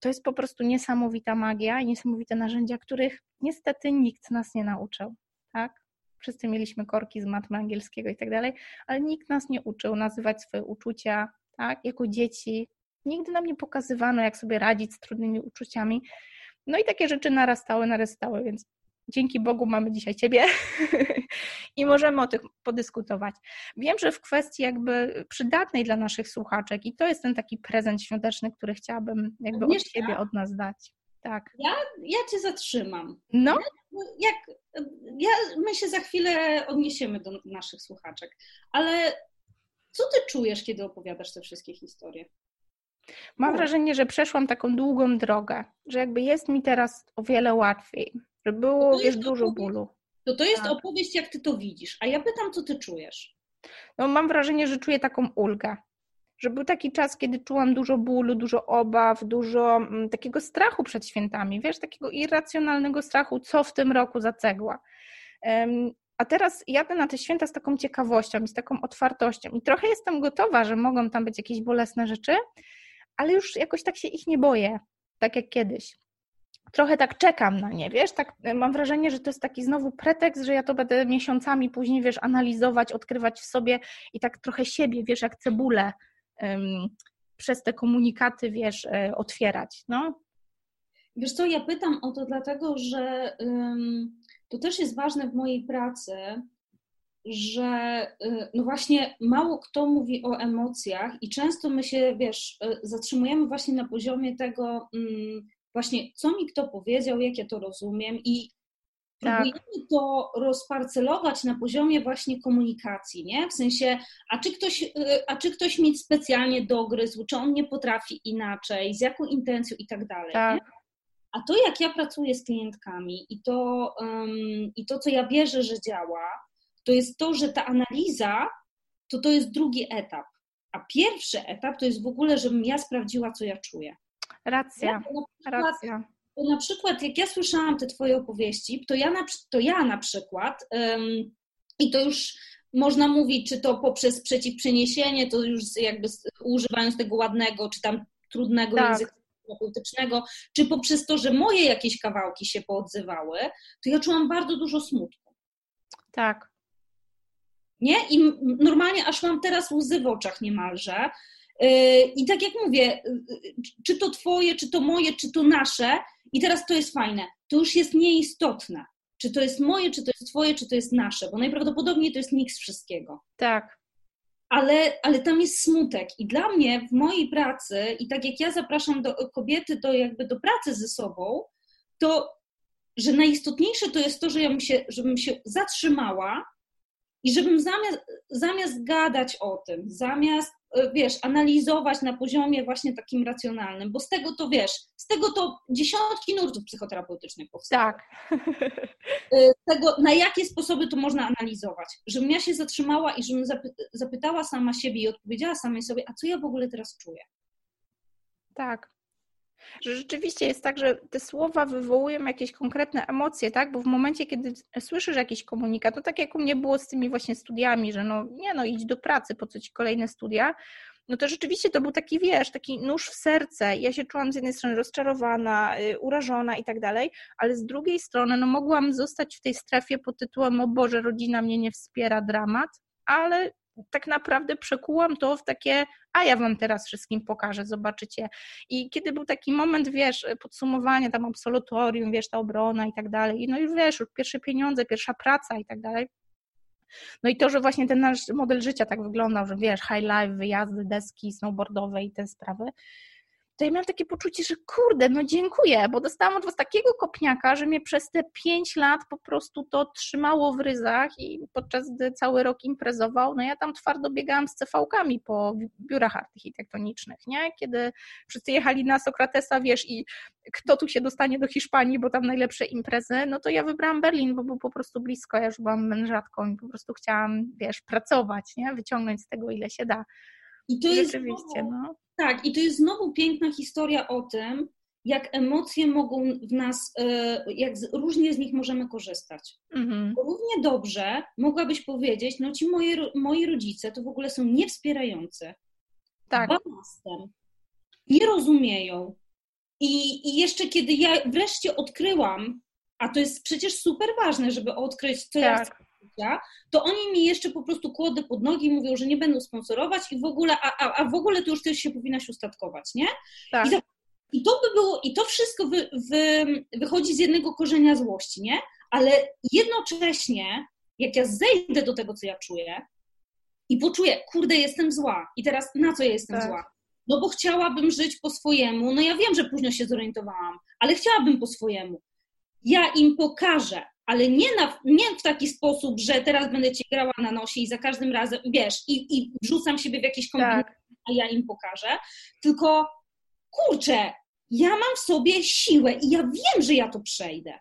to jest po prostu niesamowita magia i niesamowite narzędzia, których niestety nikt nas nie nauczył, tak? Wszyscy mieliśmy korki z matmy angielskiego i tak dalej, ale nikt nas nie uczył nazywać swoje uczucia, tak? Jako dzieci. Nigdy nam nie pokazywano, jak sobie radzić z trudnymi uczuciami. No i takie rzeczy narastały, narastały, więc dzięki Bogu mamy dzisiaj Ciebie [laughs] i możemy o tych podyskutować. Wiem, że w kwestii jakby przydatnej dla naszych słuchaczek i to jest ten taki prezent świąteczny, który chciałabym jakby od Ciebie, od nas dać. Tak. Ja, ja Cię zatrzymam. No. Jak, ja, my się za chwilę odniesiemy do naszych słuchaczek, ale co Ty czujesz, kiedy opowiadasz te wszystkie historie? Mam wrażenie, że przeszłam taką długą drogę, że jakby jest mi teraz o wiele łatwiej, że było, wiesz, dużo opowieść, bólu. To to jest tak. opowieść, jak ty to widzisz, a ja pytam, co ty czujesz? No mam wrażenie, że czuję taką ulgę, że był taki czas, kiedy czułam dużo bólu, dużo obaw, dużo mm, takiego strachu przed świętami, wiesz, takiego irracjonalnego strachu, co w tym roku za cegła. A teraz jadę na te święta z taką ciekawością i z taką otwartością i trochę jestem gotowa, że mogą tam być jakieś bolesne rzeczy, ale już jakoś tak się ich nie boję, tak jak kiedyś. Trochę tak czekam na nie, wiesz, tak e, mam wrażenie, że to jest taki znowu pretekst, że ja to będę miesiącami później, wiesz, analizować, odkrywać w sobie i tak trochę siebie, wiesz, jak cebulę przez te komunikaty, wiesz, e, otwierać, no. Wiesz co, ja pytam o to dlatego, że to też jest ważne w mojej pracy, że y, no właśnie mało kto mówi o emocjach i często my się, wiesz, y, zatrzymujemy właśnie na poziomie tego, mm, właśnie co mi kto powiedział, jak ja to rozumiem i tak. próbujemy to rozparcelować na poziomie właśnie komunikacji, nie? W sensie, a czy ktoś, y, a czy ktoś mi specjalnie dogryzł, czy on nie potrafi inaczej, z jaką intencją i tak dalej. Tak. A to, jak ja pracuję z klientkami i to, um, i to, co ja wierzę, że działa, to jest to, że ta analiza to to jest drugi etap. A pierwszy etap to jest w ogóle, żebym ja sprawdziła, co ja czuję. Racja, ja, racja. To na przykład, jak ja słyszałam te Twoje opowieści, to ja na, to ja na przykład, i to już można mówić, czy to poprzez przeciwprzeniesienie, to już jakby używając tego ładnego, czy tam trudnego tak. języka terapeutycznego, czy poprzez to, że moje jakieś kawałki się poodzywały, to ja czułam bardzo dużo smutku. Tak nie? I normalnie aż mam teraz łzy w oczach niemalże. Y, I tak jak mówię, y, czy to twoje, czy to moje, czy to nasze, i teraz to jest fajne, to już jest nieistotne. Czy to jest moje, czy to jest twoje, czy to jest nasze, bo najprawdopodobniej to jest miks wszystkiego. Tak. Ale, ale tam jest smutek. I dla mnie w mojej pracy, i tak jak ja zapraszam do, kobiety do, jakby do pracy ze sobą, to że najistotniejsze to jest to, że ja bym się, żebym się zatrzymała i żebym zamiast, zamiast gadać o tym, zamiast, wiesz, analizować na poziomie właśnie takim racjonalnym, bo z tego to, wiesz, z tego to dziesiątki nurtów psychoterapeutycznych powstają. Tak. E, z tego, na jakie sposoby to można analizować. Żebym ja się zatrzymała i żebym zapytała sama siebie i odpowiedziała samej sobie, a co ja w ogóle teraz czuję? Tak że rzeczywiście jest tak, że te słowa wywołują jakieś konkretne emocje, tak? Bo w momencie, kiedy słyszysz jakiś komunikat, to tak jak u mnie było z tymi właśnie studiami, że no nie no, idź do pracy, po co ci kolejne studia, no to rzeczywiście to był taki, wiesz, taki nóż w serce. Ja się czułam z jednej strony rozczarowana, y, urażona i tak dalej, ale z drugiej strony, no mogłam zostać w tej strefie pod tytułem, o Boże, rodzina mnie nie wspiera, dramat, ale tak naprawdę przekułam to w takie, a ja wam teraz wszystkim pokażę, zobaczycie. I kiedy był taki moment, wiesz, podsumowanie tam absolutorium, wiesz, ta obrona i tak dalej, no już wiesz, już pierwsze pieniądze, pierwsza praca i tak dalej, no i to, że właśnie ten nasz model życia tak wyglądał, że wiesz, high life, wyjazdy, deski snowboardowe i te sprawy, to ja miałam takie poczucie, że kurde, no dziękuję, bo dostałam od was takiego kopniaka, że mnie przez te pięć lat po prostu to trzymało w ryzach i podczas gdy cały rok imprezował, no ja tam twardo biegałam z CV-kami po biurach architektonicznych, nie? Kiedy wszyscy jechali na Sokratesa, wiesz, i kto tu się dostanie do Hiszpanii, bo tam najlepsze imprezy, no to ja wybrałam Berlin, bo był po prostu blisko, ja już byłam mężatką i po prostu chciałam, wiesz, pracować, nie? Wyciągnąć z tego ile się da. I to Rzeczywiście, jest no. Tak, i to jest znowu piękna historia o tym, jak emocje mogą w nas, e, jak różnie z nich możemy korzystać. Mhm. Równie dobrze mogłabyś powiedzieć, no ci moje, moi rodzice to w ogóle są niewspierający. Tak. Balastem. Nie rozumieją. I, I jeszcze kiedy ja wreszcie odkryłam, a to jest przecież super ważne, żeby odkryć, co tak. ja chcę życia, to oni mi jeszcze po prostu kłody pod nogi mówią, że nie będą sponsorować i w ogóle, a, a, a w ogóle to już też się powinnaś ustatkować, nie? Tak. I, to, I, to by było, i to wszystko wy, wy, wychodzi z jednego korzenia złości, nie? Ale jednocześnie, jak ja zejdę do tego, co ja czuję i poczuję, kurde, jestem zła i teraz na co ja jestem tak. zła? No bo chciałabym żyć po swojemu, no ja wiem, że późno się zorientowałam, ale chciałabym po swojemu. Ja im pokażę, ale nie, na, nie w taki sposób, że teraz będę cię grała na nosie i za każdym razem, wiesz, i, i wrzucam siebie w jakieś kombinacje, tak. a ja im pokażę, tylko kurczę, ja mam w sobie siłę i ja wiem, że ja to przejdę.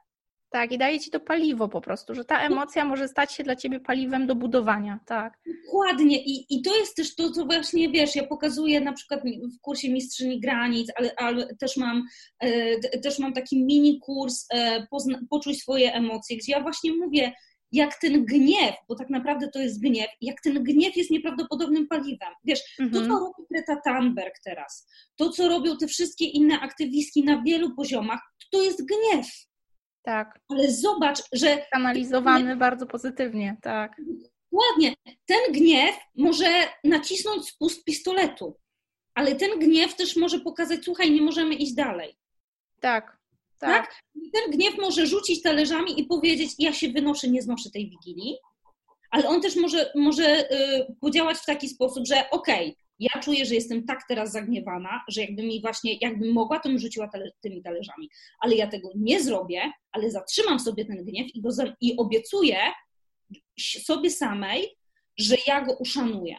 Tak, i daje ci to paliwo po prostu, że ta emocja może stać się dla ciebie paliwem do budowania, tak. Dokładnie I, i to jest też to, co właśnie, wiesz, ja pokazuję na przykład w kursie Mistrzyni Granic, ale, ale też, mam, e, też mam taki mini kurs e, pozna, Poczuj swoje emocje, gdzie ja właśnie mówię, jak ten gniew, bo tak naprawdę to jest gniew, jak ten gniew jest nieprawdopodobnym paliwem. Wiesz, mhm. to co robi Greta Thunberg teraz, to co robią te wszystkie inne aktywistki na wielu poziomach, to jest gniew. Tak. Ale zobacz, że. Kanalizowany bardzo pozytywnie, tak. Ładnie. Ten gniew może nacisnąć spust pistoletu, ale ten gniew też może pokazać, słuchaj, nie możemy iść dalej. Tak. Tak. tak? Ten gniew może rzucić talerzami i powiedzieć: Ja się wynoszę, nie znoszę tej wigilii, ale on też może, może y, podziałać w taki sposób, że okej, okay, ja czuję, że jestem tak teraz zagniewana, że jakby mi właśnie, jakbym mogła, to bym rzuciła tale, tymi talerzami. Ale ja tego nie zrobię, ale zatrzymam sobie ten gniew i, go, i obiecuję sobie samej, że ja go uszanuję.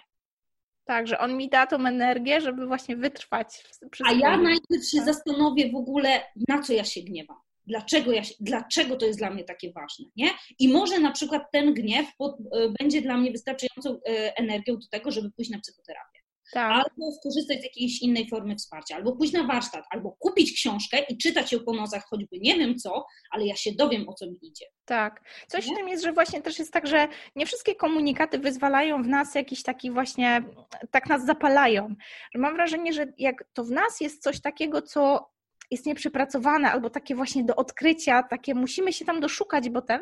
Tak, że on mi da tą energię, żeby właśnie wytrwać. A ja najpierw się tak. zastanowię w ogóle, na co ja się gniewam. Dlaczego, ja się, dlaczego to jest dla mnie takie ważne, nie? I może na przykład ten gniew pod, e, będzie dla mnie wystarczającą e, energią do tego, żeby pójść na psychoterapię tak. albo skorzystać z jakiejś innej formy wsparcia, albo pójść na warsztat, albo kupić książkę i czytać ją po nocach, choćby nie wiem co, ale ja się dowiem, o co mi idzie. Tak. Coś w tym jest, że właśnie też jest tak, że nie wszystkie komunikaty wyzwalają w nas jakiś taki właśnie, tak nas zapalają. Mam wrażenie, że jak to w nas jest coś takiego, co jest nieprzepracowane albo takie właśnie do odkrycia, takie musimy się tam doszukać, bo ten,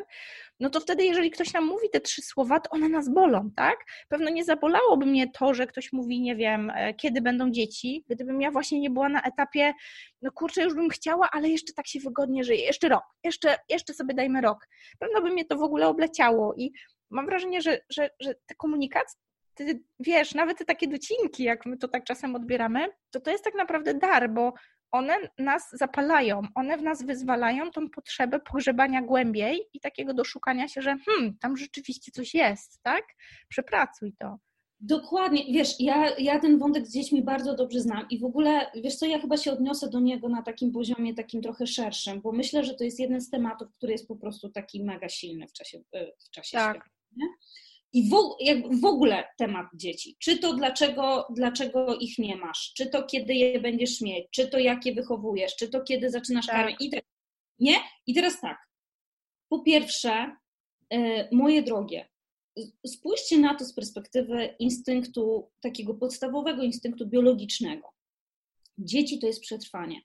no to wtedy, jeżeli ktoś nam mówi te trzy słowa, to one nas bolą, tak? Pewno nie zabolałoby mnie to, że ktoś mówi, nie wiem, e, kiedy będą dzieci, gdybym ja właśnie nie była na etapie, no kurczę, już bym chciała, ale jeszcze tak się wygodnie żyje, jeszcze rok, jeszcze, jeszcze sobie dajmy rok. Pewno by mnie to w ogóle obleciało i mam wrażenie, że, że, że te komunikacje, ty, wiesz, nawet te takie docinki, jak my to tak czasem odbieramy, to to jest tak naprawdę dar, bo one nas zapalają, one w nas wyzwalają tą potrzebę pogrzebania głębiej i takiego doszukania się, że hmm, tam rzeczywiście coś jest, tak? Przepracuj to. Dokładnie, wiesz, ja, ja ten wątek z dziećmi bardzo dobrze znam i w ogóle, wiesz co, ja chyba się odniosę do niego na takim poziomie, takim trochę szerszym, bo myślę, że to jest jeden z tematów, który jest po prostu taki mega silny w czasie, w czasie tak. świata. I w, jak w ogóle temat dzieci. Czy to dlaczego, dlaczego ich nie masz, czy to kiedy je będziesz mieć, czy to jak je wychowujesz, czy to kiedy zaczynasz tak. karmić. I nie? I teraz tak. Po pierwsze, yy, moje drogie, spójrzcie na to z perspektywy instynktu, takiego podstawowego instynktu biologicznego. Dzieci to jest przetrwanie.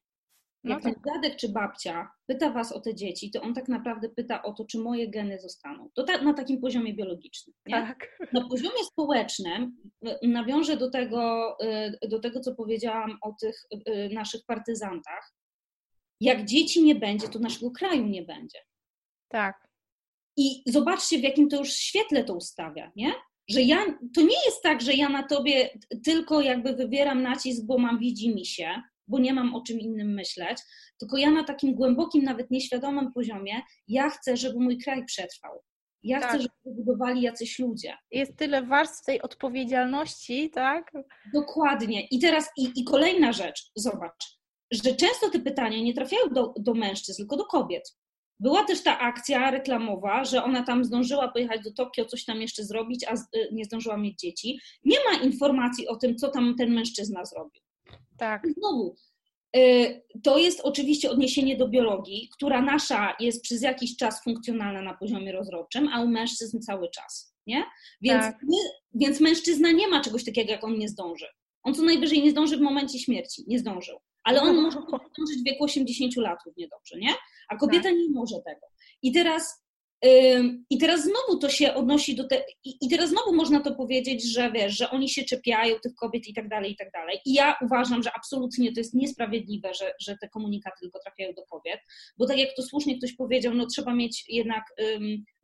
No Jak no tak. ten dziadek czy babcia pyta was o te dzieci, to on tak naprawdę pyta o to, czy moje geny zostaną. To ta, na takim poziomie biologicznym. Nie? Tak. Na poziomie społecznym y, nawiążę do tego, y, do tego, co powiedziałam o tych y, naszych partyzantach. Jak dzieci nie będzie, to naszego kraju nie będzie. Tak. I zobaczcie, w jakim to już świetle to ustawia, nie? Że ja, to nie jest tak, że ja na tobie tylko jakby wywieram nacisk, bo mam widzi mi się, bo nie mam o czym innym myśleć, tylko ja na takim głębokim, nawet nieświadomym poziomie, ja chcę, żeby mój kraj przetrwał. Ja tak. chcę, żeby budowali jacyś ludzie. Jest tyle warstw tej odpowiedzialności, tak? Dokładnie. I teraz, i, i kolejna rzecz, zobacz, że często te pytania nie trafiają do, do mężczyzn, tylko do kobiet. Była też ta akcja reklamowa, że ona tam zdążyła pojechać do Tokio, coś tam jeszcze zrobić, a y, nie zdążyła mieć dzieci. Nie ma informacji o tym, co tam ten mężczyzna zrobił. Tak. I znowu, y, to jest oczywiście odniesienie do biologii, która nasza jest przez jakiś czas funkcjonalna na poziomie rozrodczym, a u mężczyzn cały czas. Nie? Więc, tak. my, więc mężczyzna nie ma czegoś takiego, jak on nie zdąży. On co najwyżej nie zdąży w momencie śmierci, nie zdążył. Ale on może zdążyć w wieku 80 lat równie dobrze, nie? A kobieta tak. nie może tego. I teraz i teraz znowu to się odnosi do tego, i teraz znowu można to powiedzieć, że wiesz, że oni się czepiają tych kobiet i tak dalej, i tak dalej. I ja uważam, że absolutnie to jest niesprawiedliwe, że, że te komunikaty tylko trafiają do kobiet, bo tak jak to słusznie ktoś powiedział, no trzeba mieć jednak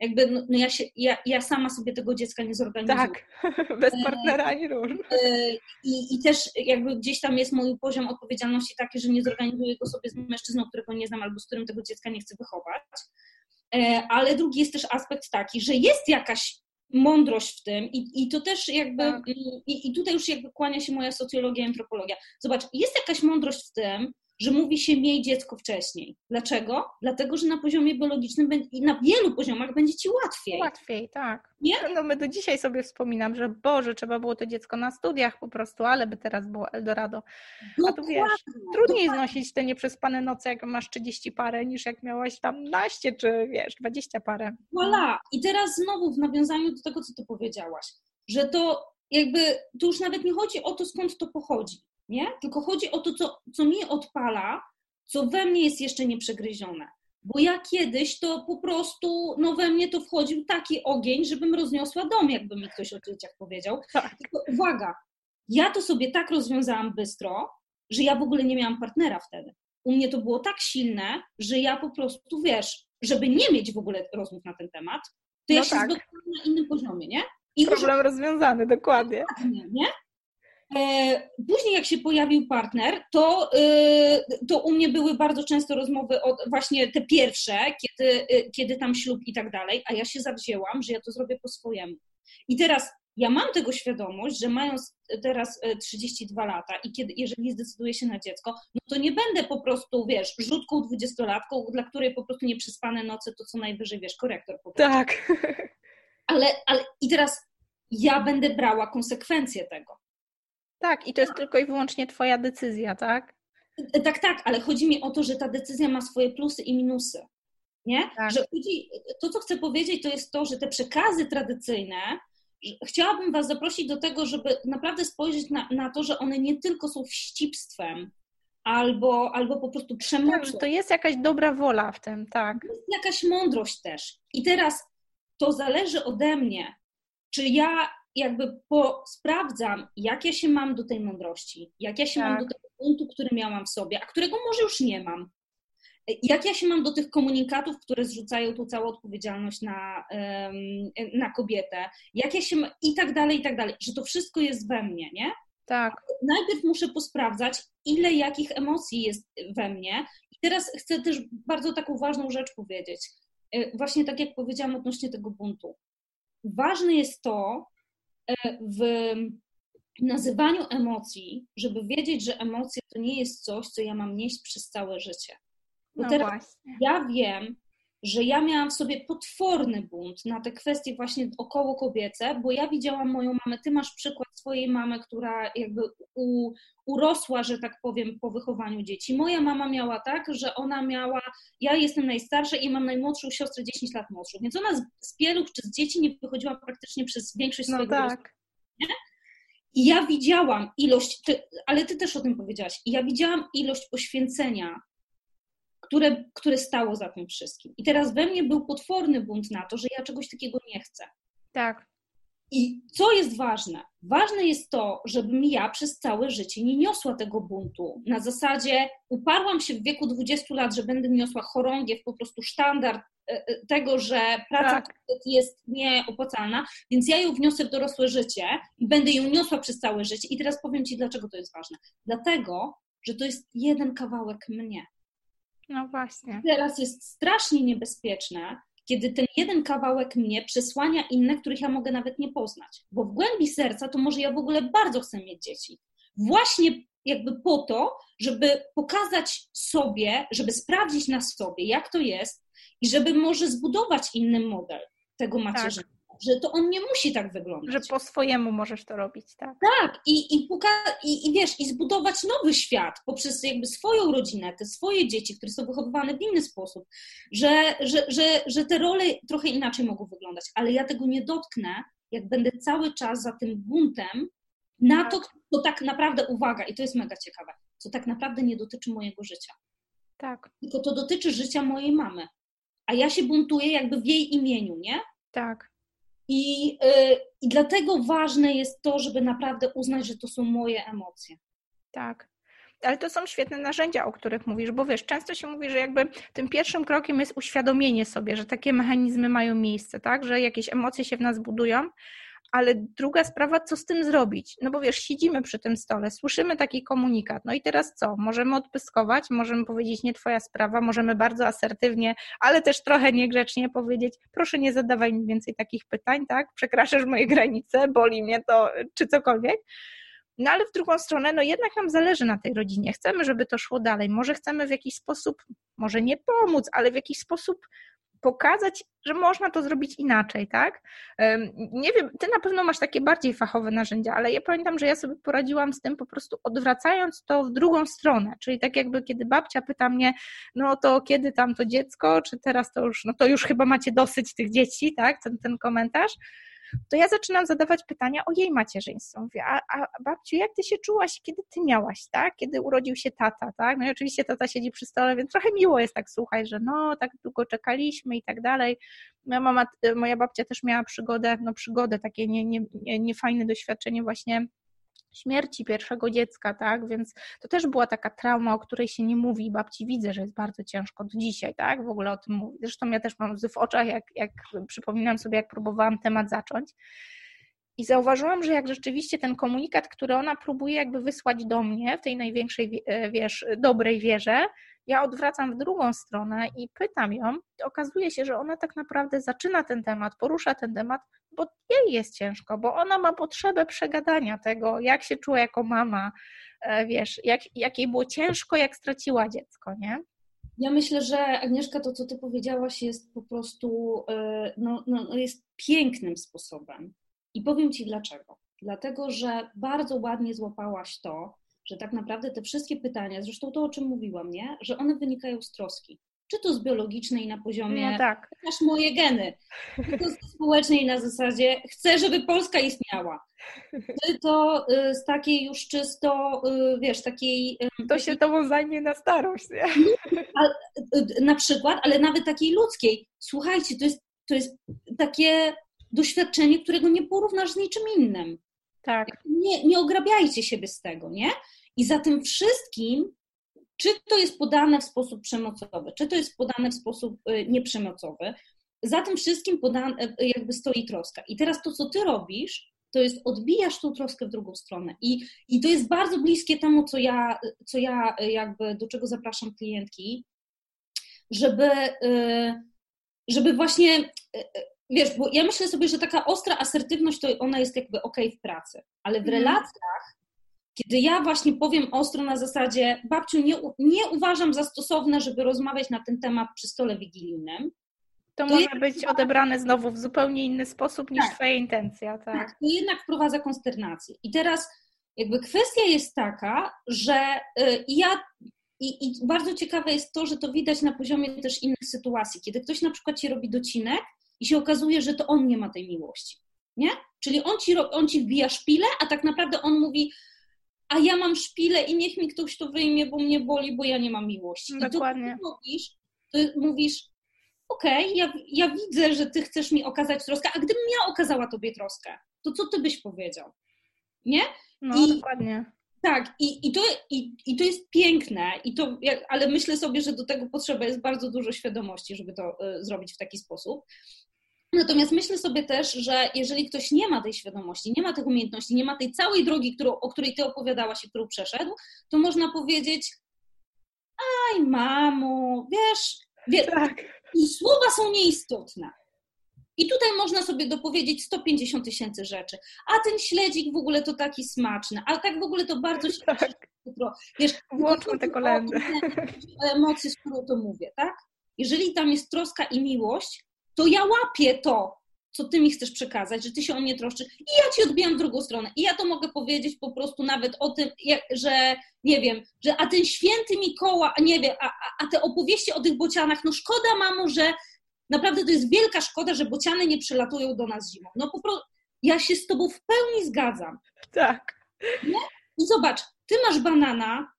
jakby, no, no ja, się, ja, ja sama sobie tego dziecka nie zorganizuję. Tak, [laughs] bez partnera ani rusz. E, I, I też jakby gdzieś tam jest mój poziom odpowiedzialności taki, że nie zorganizuję go sobie z mężczyzną, którego nie znam albo z którym tego dziecka nie chcę wychować. E, ale drugi jest też aspekt taki, że jest jakaś mądrość w tym i, i to też jakby, tak. i, i tutaj już jakby kłania się moja socjologia, antropologia. Zobacz, jest jakaś mądrość w tym, że mówi się miej dziecko wcześniej. Dlaczego? Dlatego, że na poziomie biologicznym i na wielu poziomach będzie ci łatwiej. Łatwiej, tak. Nie? No my do dzisiaj sobie wspominam, że Boże, trzeba było to dziecko na studiach po prostu, ale by teraz było Eldorado. A tu wiesz, trudniej dokładnie. znosić te nieprzespane noce, jak masz 30 parę, niż jak miałaś tam naście, czy wiesz, 20 parę. Voilà. I teraz znowu w nawiązaniu do tego, co ty powiedziałaś, że to jakby, tu już nawet nie chodzi o to, skąd to pochodzi nie? Tylko chodzi o to, co, co mi odpala, co we mnie jest jeszcze nieprzegryzione. Bo ja kiedyś to po prostu, no we mnie to wchodził taki ogień, żebym rozniosła dom, jakby mi ktoś o dzieciach powiedział. Tak. Tylko uwaga, ja to sobie tak rozwiązałam bystro, że ja w ogóle nie miałam partnera wtedy. U mnie to było tak silne, że ja po prostu, wiesz, żeby nie mieć w ogóle rozmów na ten temat, to ja no się tak. na innym poziomie, nie? I Problem już... rozwiązany, dokładnie. dokładnie. Nie? E, później, jak się pojawił partner, to, e, to u mnie były bardzo często rozmowy, o, właśnie te pierwsze, kiedy, e, kiedy tam ślub i tak dalej, a ja się zawzięłam, że ja to zrobię po swojemu. I teraz ja mam tego świadomość, że mając teraz 32 lata i kiedy, jeżeli zdecyduję się na dziecko, no to nie będę po prostu, wiesz, rzutką dwudziestolatką, dla której po prostu nieprzespane noce to co najwyżej, wiesz, korektor. Tak. [laughs] Ale, ale i teraz ja będę brała konsekwencje tego. Tak, i to jest tylko i wyłącznie Twoja decyzja, tak? Tak, tak, ale chodzi mi o to, że ta decyzja ma swoje plusy i minusy. Nie? Tak. Że chodzi, to, co chcę powiedzieć, to jest to, że te przekazy tradycyjne, chciałabym Was zaprosić do tego, żeby naprawdę spojrzeć na, na to, że one nie tylko są wścibstwem, albo, albo po prostu przemocą. Tak, to jest jakaś dobra wola w tym, tak. Jest jakaś mądrość też. I teraz to zależy ode mnie, czy ja jakby po, sprawdzam, jak ja się mam do tej mądrości, jak ja się tak. mam do tego punktu, który miałam w sobie, a którego może już nie mam. Jak ja się mam do tych komunikatów, które zrzucają tu całą odpowiedzialność na, na kobietę, jak ja się i tak dalej, i tak dalej, że to wszystko jest we mnie, nie? Tak. Najpierw muszę posprawdzać, ile jakich emocji jest we mnie. I teraz chcę też bardzo taką ważną rzecz powiedzieć. E, właśnie tak jak powiedziałam odnośnie tego buntu. Ważne jest to, w nazywaniu emocji, żeby wiedzieć, że emocje to nie jest coś, co ja mam nieść przez całe życie. Bo no teraz właśnie. ja wiem, że ja miałam w sobie potworny bunt na te kwestie właśnie około kobiece, bo ja widziałam moją mamę, ty masz przykład swojej mamy, która jakby u, urosła, że tak powiem, po wychowaniu dzieci. Moja mama miała tak, że ona miała, ja jestem najstarsza i mam najmłodszą siostrę 10 lat młodszą, więc ona z, z pieluch czy z dzieci nie wychodziła praktycznie przez większość no swojego tak. I ja widziałam ilość, ty, ale ty też o tym powiedziałaś, i ja widziałam ilość poświęcenia które, które stało za tym wszystkim. I teraz we mnie był potworny bunt na to, że ja czegoś takiego nie chcę. Tak. I co jest ważne? Ważne jest to, żebym ja przez całe życie nie niosła tego buntu. Na zasadzie uparłam się w wieku 20 lat, że będę niosła chorągiew, po prostu sztandard e, e, tego, że praca tak. jest nieopłacalna, więc ja ją wniosę w dorosłe życie i będę ją niosła przez całe życie. I teraz powiem Ci, dlaczego to jest ważne. Dlatego, że to jest jeden kawałek mnie. No właśnie. Teraz jest strasznie niebezpieczne, kiedy ten jeden kawałek mnie przesłania inne, których ja mogę nawet nie poznać. Bo w głębi serca to może ja w ogóle bardzo chcę mieć dzieci. Właśnie jakby po to, żeby pokazać sobie, żeby sprawdzić na sobie, jak to jest i żeby może zbudować inny model tego tak. macierzyństwa. Tak że to on nie musi tak wyglądać. Że po swojemu możesz to robić, tak? Tak, i, i, puka, i, i wiesz, i zbudować nowy świat poprzez jakby swoją rodzinę, te swoje dzieci, które są wychowywane w inny sposób, że, że, że, że te role trochę inaczej mogą wyglądać, ale ja tego nie dotknę, jak będę cały czas za tym buntem na to, tak. to tak naprawdę, uwaga, i to jest mega ciekawe, co tak naprawdę nie dotyczy mojego życia. Tak. Tylko to dotyczy życia mojej mamy. A ja się buntuję jakby w jej imieniu, nie? Tak. I, yy, I dlatego ważne jest to, żeby naprawdę uznać, że to są moje emocje. Tak. Ale to są świetne narzędzia, o których mówisz, bo wiesz, często się mówi, że jakby tym pierwszym krokiem jest uświadomienie sobie, że takie mechanizmy mają miejsce, tak? Że jakieś emocje się w nas budują, ale druga sprawa, co z tym zrobić? No bo wiesz, siedzimy przy tym stole, słyszymy taki komunikat, no i teraz co? Możemy odpyskować, możemy powiedzieć nie twoja sprawa, możemy bardzo asertywnie, ale też trochę niegrzecznie powiedzieć, proszę nie zadawaj mi więcej takich pytań, tak? Przekraczasz moje granice, boli mnie to, czy cokolwiek. No ale w drugą stronę, no jednak nam zależy na tej rodzinie. Chcemy, żeby to szło dalej. Może chcemy w jakiś sposób, może nie pomóc, ale w jakiś sposób pokazać, że można to zrobić inaczej, tak? Nie wiem, ty na pewno masz takie bardziej fachowe narzędzia, ale ja pamiętam, że ja sobie poradziłam z tym po prostu odwracając to w drugą stronę, czyli tak jakby kiedy babcia pyta mnie, no to kiedy tam to dziecko, czy teraz to już, no to już chyba macie dosyć tych dzieci, tak? Ten, ten komentarz to ja zaczynam zadawać pytania o jej macierzyństwo. Mówię, a, a babciu, jak ty się czułaś, kiedy ty miałaś, tak? Kiedy urodził się tata, tak? No i oczywiście tata siedzi przy stole, więc trochę miło jest tak słuchać, że no, tak długo czekaliśmy i tak dalej. Moja mama, moja babcia też miała przygodę, no przygodę, takie niefajne nie, nie, nie doświadczenie właśnie śmierci pierwszego dziecka, tak? Więc to też była taka trauma, o której się nie mówi. Babci widzę, że jest bardzo ciężko do dzisiaj, tak? W ogóle o tym mówić. Zresztą ja też mam łzy w oczach, jak, jak przypominam sobie, jak próbowałam temat zacząć. I zauważyłam, że jak rzeczywiście ten komunikat, który ona próbuje jakby wysłać do mnie w tej największej, wiesz, dobrej wierze, ja odwracam w drugą stronę i pytam ją, okazuje się, że ona tak naprawdę zaczyna ten temat, porusza ten temat, bo jej jest ciężko, bo ona ma potrzebę przegadania tego, jak się czuła jako mama, e, wiesz, jak, jak jej było ciężko, jak straciła dziecko, nie? Ja myślę, że Agnieszka, to co ty powiedziałaś jest po prostu, e, no, no, no jest pięknym sposobem. I powiem ci dlaczego. Dlatego, że bardzo ładnie złapałaś to, że tak naprawdę te wszystkie pytania, zresztą to, o czym mówiłam, nie? że one wynikają z troski. Czy to z biologicznej na poziomie, no tak. masz moje geny, czy to z społecznej na zasadzie, chcę, żeby Polska istniała. Czy to y, z takiej już czysto, y, wiesz, takiej... Y, to się tobą zajmie na starość, nie? [laughs] A, na przykład, ale nawet takiej ludzkiej. Słuchajcie, to jest, to jest takie doświadczenie, którego nie porównasz z niczym innym. Tak. Nie, nie ograbiajcie siebie z tego, nie? I za tym wszystkim, czy to jest podane w sposób przemocowy, czy to jest podane w sposób y, nieprzemocowy, za tym wszystkim podane, y, jakby stoi troska. I teraz to, co ty robisz, to jest odbijasz tą troskę w drugą stronę. I, i to jest bardzo bliskie temu, co ja, co ja y, jakby, do czego zapraszam klientki, żeby, żeby właśnie wiesz, bo ja myślę sobie, że taka ostra asertywność to ona jest jakby ok w pracy, ale w mhm. relacjach, kiedy ja właśnie powiem ostro na zasadzie, babciu, nie, nie uważam za stosowne, żeby rozmawiać na ten temat przy stole wigilijnym, to, to może być odebrane znowu w zupełnie inny sposób niż tak. Twoja intencja. Tak. tak, to jednak wprowadza konsternację. I teraz jakby kwestia jest taka, że y, ja i, I, bardzo ciekawe jest to, że to widać na poziomie też innych sytuacji, kiedy ktoś na przykład ci robi docinek i się okazuje, że to on nie ma tej miłości. Nie? Czyli on ci, on ci wbija szpilę, a tak naprawdę on mówi, a ja mam szpilę i niech mi ktoś to wyjmie, bo mnie boli, bo ja nie mam miłości. Dokładnie. I to mówisz, to mówisz, okej, okay, ja, ja widzę, że ty chcesz mi okazać troskę, a gdybym ja okazała tobie troskę, to co ty byś powiedział? Nie? No, I, dokładnie. Tak, i, i, to, i, i to jest piękne, i to, ale myślę sobie, że do tego potrzeba jest bardzo dużo świadomości, żeby to y, zrobić w taki sposób. Natomiast myślę sobie też, że jeżeli ktoś nie ma tej świadomości, nie ma tych umiejętności, nie ma tej całej drogi, którą, o której ty opowiadałaś i którą przeszedł, to można powiedzieć, aj mamo, wiesz, wiesz tak. i słowa są nieistotne. I tutaj można sobie dopowiedzieć 150 tysięcy rzeczy. A ten śledzik w ogóle to taki smaczny, a tak w ogóle to bardzo [laughs] się tak. Wiesz, Włączmy te kolendy. Emocje, z którą to mówię, tak? Jeżeli tam jest troska i miłość, to ja łapię to, co ty mi chcesz przekazać, że ty się o mnie troszczysz i ja ci odbijam w drugą stronę. I ja to mogę powiedzieć po prostu nawet o tym, że nie wiem, że a ten święty Mikoła, nie wiem, a, a, a te opowieści o tych bocianach, no szkoda mamo, że naprawdę to jest wielka szkoda, że bociany nie przylatują do nas zimą. No po prostu ja się z tobą w pełni zgadzam. Tak. Nie? I zobacz, ty masz banana,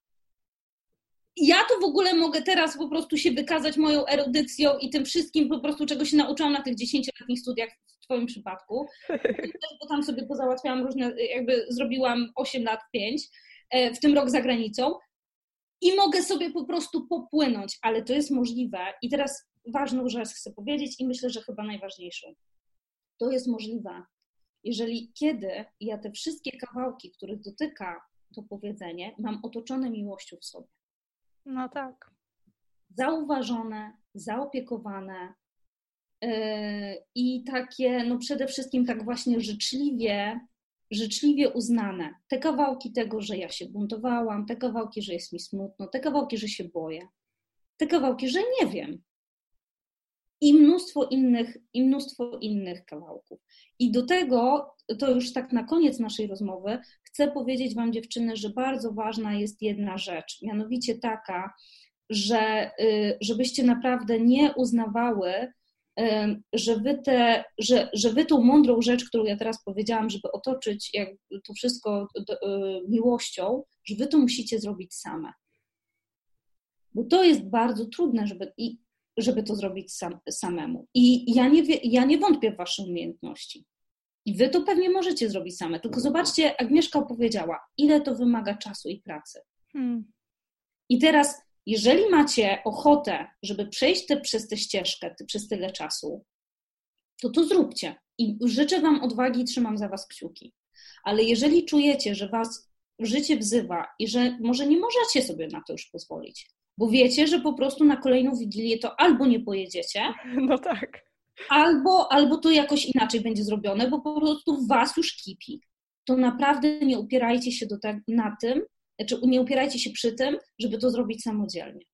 ja to w ogóle mogę teraz po prostu się wykazać moją erudycją i tym wszystkim po prostu, czego się nauczyłam na tych dziesięcioletnich studiach w Twoim przypadku. [laughs] Bo tam sobie pozałatwiałam różne, jakby zrobiłam 8 lat 5, e, w tym rok za granicą i mogę sobie po prostu popłynąć, ale to jest możliwe. I teraz ważną rzecz chcę powiedzieć i myślę, że chyba najważniejszą. To jest możliwe, jeżeli kiedy ja te wszystkie kawałki, których dotyka to powiedzenie, mam otoczone miłością w sobie. No tak. Zauważone, zaopiekowane yy, i takie, no przede wszystkim tak właśnie życzliwie, życzliwie uznane. Te kawałki tego, że ja się buntowałam, te kawałki, że jest mi smutno, te kawałki, że się boję, te kawałki, że nie wiem, i mnóstwo innych, i mnóstwo innych kawałków. I do tego, to już tak na koniec naszej rozmowy, chcę powiedzieć Wam, dziewczyny, że bardzo ważna jest jedna rzecz, mianowicie taka, że y, żebyście naprawdę nie uznawały, y, że wy, te, że, że wy tą mądrą rzecz, którą ja teraz powiedziałam, żeby otoczyć jak to wszystko y, miłością, że wy to musicie zrobić same. Bo to jest bardzo trudne, żeby. I żeby to zrobić sam, samemu. I ja nie, ja nie wątpię w Wasze umiejętności. I Wy to pewnie możecie zrobić same. Tylko zobaczcie, Agnieszka opowiedziała, ile to wymaga czasu i pracy. Hmm. I teraz, jeżeli macie ochotę, żeby przejść te, przez tę ścieżkę ty, przez tyle czasu, to to zróbcie. I życzę Wam odwagi i trzymam za Was kciuki. Ale jeżeli czujecie, że Was życie wzywa i że może nie możecie sobie na to już pozwolić, bo wiecie, że po prostu na kolejną wigilię to albo nie pojedziecie. [laughs] No tak. Albo, albo to jakoś inaczej będzie zrobione, bo po prostu was już kipi. To naprawdę nie upierajcie się do te, na tym, znaczy nie upierajcie się przy tym, żeby to zrobić samodzielnie.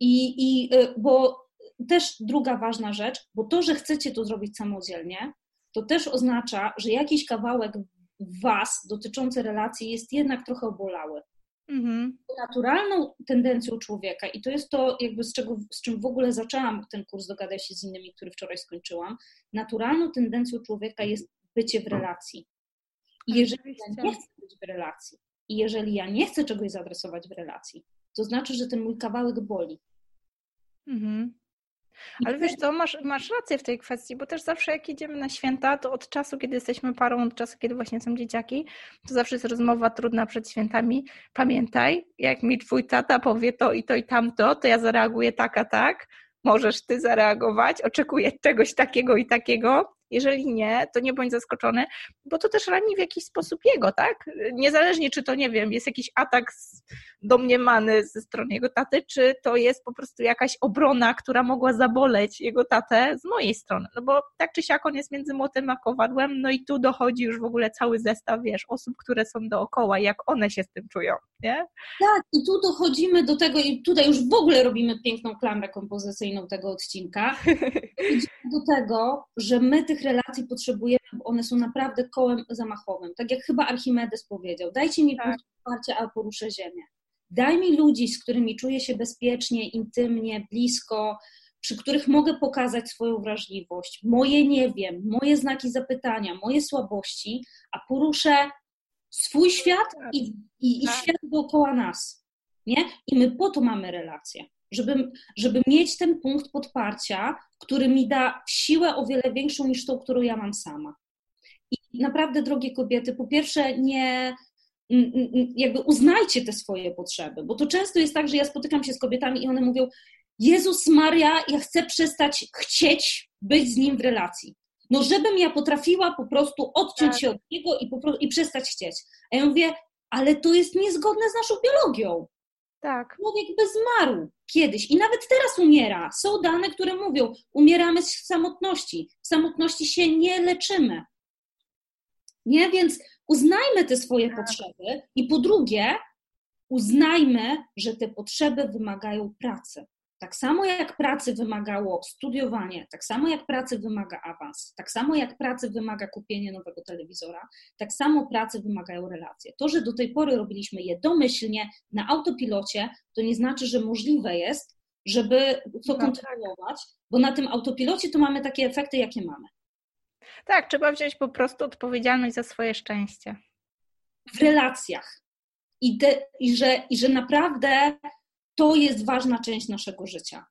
I, i y, bo też druga ważna rzecz, bo to, że chcecie to zrobić samodzielnie, to też oznacza, że jakiś kawałek was dotyczący relacji jest jednak trochę obolały. Mhm. Naturalną tendencją człowieka, i to jest to, jakby z, czego, z czym w ogóle zaczęłam ten kurs Dogadaj się z innymi, który wczoraj skończyłam, naturalną tendencją człowieka jest bycie w relacji. I jeżeli ja nie chcę być w relacji, i jeżeli ja nie chcę czegoś zaadresować w relacji, to znaczy, że ten mój kawałek boli. Mhm. Ale wiesz co, masz, masz rację w tej kwestii, bo też zawsze jak idziemy na święta, to od czasu, kiedy jesteśmy parą, od czasu, kiedy właśnie są dzieciaki, to zawsze jest rozmowa trudna przed świętami. Pamiętaj, jak mi twój tata powie to i to i tamto, to ja zareaguję tak, a tak, możesz ty zareagować, oczekuję czegoś takiego i takiego. Jeżeli nie, to nie bądź zaskoczony, bo to też rani w jakiś sposób jego, tak? Niezależnie, czy to, nie wiem, jest jakiś atak domniemany ze strony jego taty, czy to jest po prostu jakaś obrona, która mogła zaboleć jego tatę z mojej strony. No bo tak czy siak on jest między młotem a kowadłem, no i tu dochodzi już w ogóle cały zestaw, wiesz, osób, które są dookoła, jak one się z tym czują, nie? Tak, i tu dochodzimy do tego, i tutaj już w ogóle robimy piękną klamrę kompozycyjną tego odcinka. [laughs] do tego, że my tych relacji potrzebujemy, bo one są naprawdę kołem zamachowym. Tak jak chyba Archimedes powiedział, dajcie mi tak. wsparcia, a poruszę ziemię. Daj mi ludzi, z którymi czuję się bezpiecznie, intymnie, blisko, przy których mogę pokazać swoją wrażliwość, moje nie wiem, moje znaki zapytania, moje słabości, a poruszę swój świat i, i, i tak. świat dookoła nas. Nie? I my po to mamy relacje, żeby, żeby mieć ten punkt podparcia, który mi da siłę o wiele większą niż tą, którą ja mam sama. I naprawdę, drogie kobiety, po pierwsze, nie, jakby uznajcie te swoje potrzeby, bo to często jest tak, że ja spotykam się z kobietami i one mówią: Jezus Maria, ja chcę przestać chcieć być z nim w relacji. No, żebym ja potrafiła po prostu odciąć tak. się od niego i, po, i przestać chcieć. A ja mówię, ale to jest niezgodne z naszą biologią. Tak. Człowiek by zmarł kiedyś i nawet teraz umiera. Są dane, które mówią, umieramy z samotności. W samotności się nie leczymy. Nie? Więc uznajmy te swoje tak. potrzeby i po drugie, uznajmy, że te potrzeby wymagają pracy. Tak samo jak pracy wymagało studiowanie, tak samo jak pracy wymaga awans, tak samo jak pracy wymaga kupienie nowego telewizora, tak samo pracy wymagają relacje. To, że do tej pory robiliśmy je domyślnie, na autopilocie, to nie znaczy, że możliwe jest, żeby to no tak. kontynuować, bo na tym autopilocie to mamy takie efekty, jakie mamy. Tak, trzeba wziąć po prostu odpowiedzialność za swoje szczęście. W relacjach. I, de, i, że, I że naprawdę to jest ważna część naszego życia.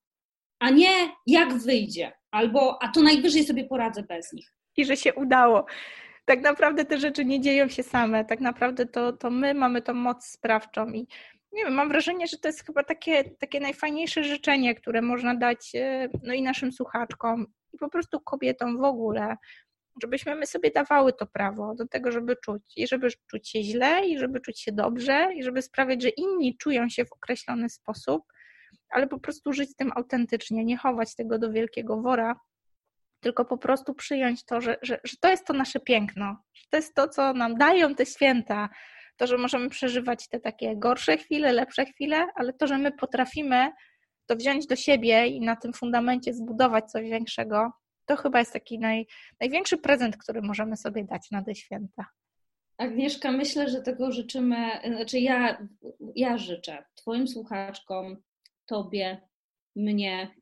A nie jak wyjdzie, albo a to najwyżej sobie poradzę bez nich. I że się udało. Tak naprawdę te rzeczy nie dzieją się same. Tak naprawdę to, to my mamy tą moc sprawczą i nie wiem, mam wrażenie, że to jest chyba takie, takie najfajniejsze życzenie, które można dać e, no i naszym słuchaczkom i po prostu kobietom w ogóle, żebyśmy my sobie dawały to prawo do tego, żeby czuć. I żeby czuć się źle, i żeby czuć się dobrze, i żeby sprawiać, że inni czują się w określony sposób, ale po prostu żyć tym autentycznie, nie chować tego do wielkiego wora, tylko po prostu przyjąć to, że, że, że to jest to nasze piękno, że to jest to, co nam dają te święta, to, że możemy przeżywać te takie gorsze chwile, lepsze chwile, ale to, że my potrafimy to wziąć do siebie i na tym fundamencie zbudować coś większego, to chyba jest taki naj, największy prezent, który możemy sobie dać na te święta. Agnieszka, myślę, że tego życzymy, znaczy ja, ja życzę Twoim słuchaczkom, Tobie, mnie,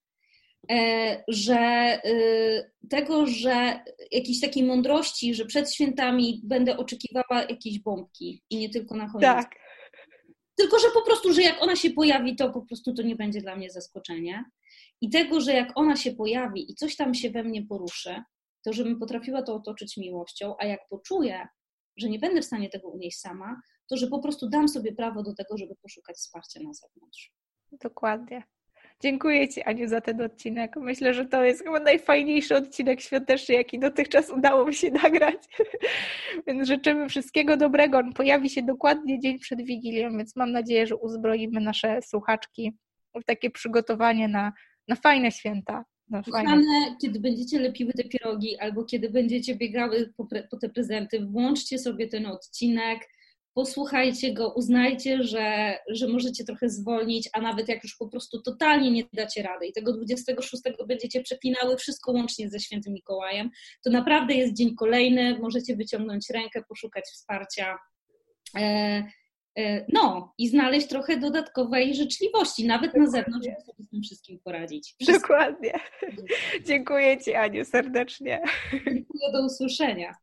e, że y, tego, że jakiejś takiej mądrości, że przed świętami będę oczekiwała jakiejś bombki i nie tylko na choinkę. Tak. Tylko, że po prostu, że jak ona się pojawi, to po prostu to nie będzie dla mnie zaskoczenie i tego, że jak ona się pojawi i coś tam się we mnie poruszy, to żebym potrafiła to otoczyć miłością, a jak poczuję, że nie będę w stanie tego unieść sama, to że po prostu dam sobie prawo do tego, żeby poszukać wsparcia na zewnątrz. Dokładnie. Dziękuję Ci, Aniu, za ten odcinek. Myślę, że to jest chyba najfajniejszy odcinek świąteczny, jaki dotychczas udało mi się [laughs] nagrać. więc życzymy wszystkiego dobrego. On pojawi się dokładnie dzień przed Wigilią, więc mam nadzieję, że uzbroimy nasze słuchaczki w takie przygotowanie na na fajne święta. Fajne. kiedy będziecie lepiły te pierogi albo kiedy będziecie biegały po, po te prezenty, włączcie sobie ten odcinek, posłuchajcie go, uznajcie, że, że możecie trochę zwolnić, a nawet jak już po prostu totalnie nie dacie rady i tego 26 będziecie przeklinały wszystko łącznie ze świętym Mikołajem, to naprawdę jest dzień kolejny, możecie wyciągnąć rękę, poszukać wsparcia. E, no, i znaleźć trochę dodatkowej życzliwości, nawet na zewnątrz, żeby sobie z tym wszystkim poradzić. Wszystko. Dokładnie. [laughs] Dziękuję Ci, Aniu, serdecznie. Dziękuję, do usłyszenia.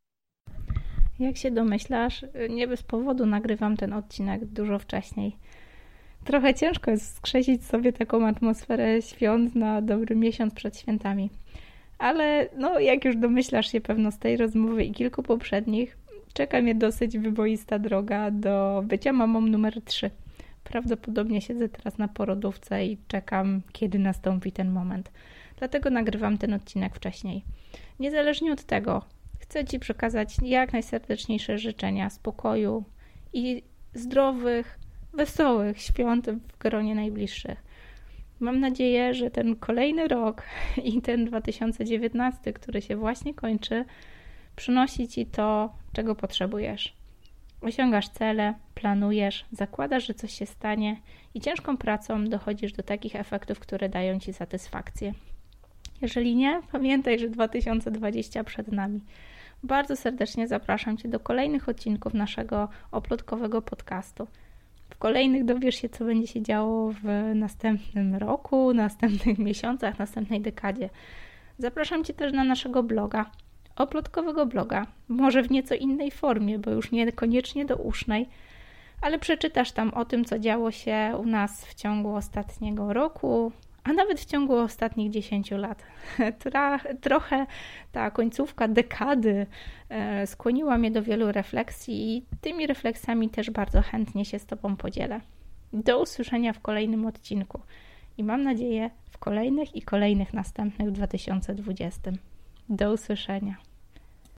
Jak się domyślasz, nie bez powodu nagrywam ten odcinek dużo wcześniej. Trochę ciężko jest skrzesić sobie taką atmosferę świąt na dobry miesiąc przed świętami. Ale no, jak już domyślasz się pewno z tej rozmowy i kilku poprzednich, czeka mnie dosyć wyboista droga do bycia mamą numer 3. Prawdopodobnie siedzę teraz na porodówce i czekam, kiedy nastąpi ten moment. Dlatego nagrywam ten odcinek wcześniej. Niezależnie od tego, chcę Ci przekazać jak najserdeczniejsze życzenia spokoju i zdrowych, wesołych świąt w gronie najbliższych. Mam nadzieję, że ten kolejny rok i ten 2019, który się właśnie kończy, przynosi ci to, czego potrzebujesz. Osiągasz cele, planujesz, zakładasz, że coś się stanie i ciężką pracą dochodzisz do takich efektów, które dają ci satysfakcję. Jeżeli nie, pamiętaj, że 2020 przed nami. Bardzo serdecznie zapraszam Cię do kolejnych odcinków naszego oplotkowego podcastu. W kolejnych dowiesz się, co będzie się działo w następnym roku, następnych miesiącach, następnej dekadzie. Zapraszam Cię też na naszego bloga, oplotkowego bloga, może w nieco innej formie, bo już niekoniecznie do usznej, ale przeczytasz tam o tym, co działo się u nas w ciągu ostatniego roku, a nawet w ciągu ostatnich 10 lat. [laughs] Trochę ta końcówka dekady e, skłoniła mnie do wielu refleksji i tymi refleksjami też bardzo chętnie się z Tobą podzielę. Do usłyszenia w kolejnym odcinku i mam nadzieję w kolejnych i kolejnych następnych w 2020. Do usłyszenia.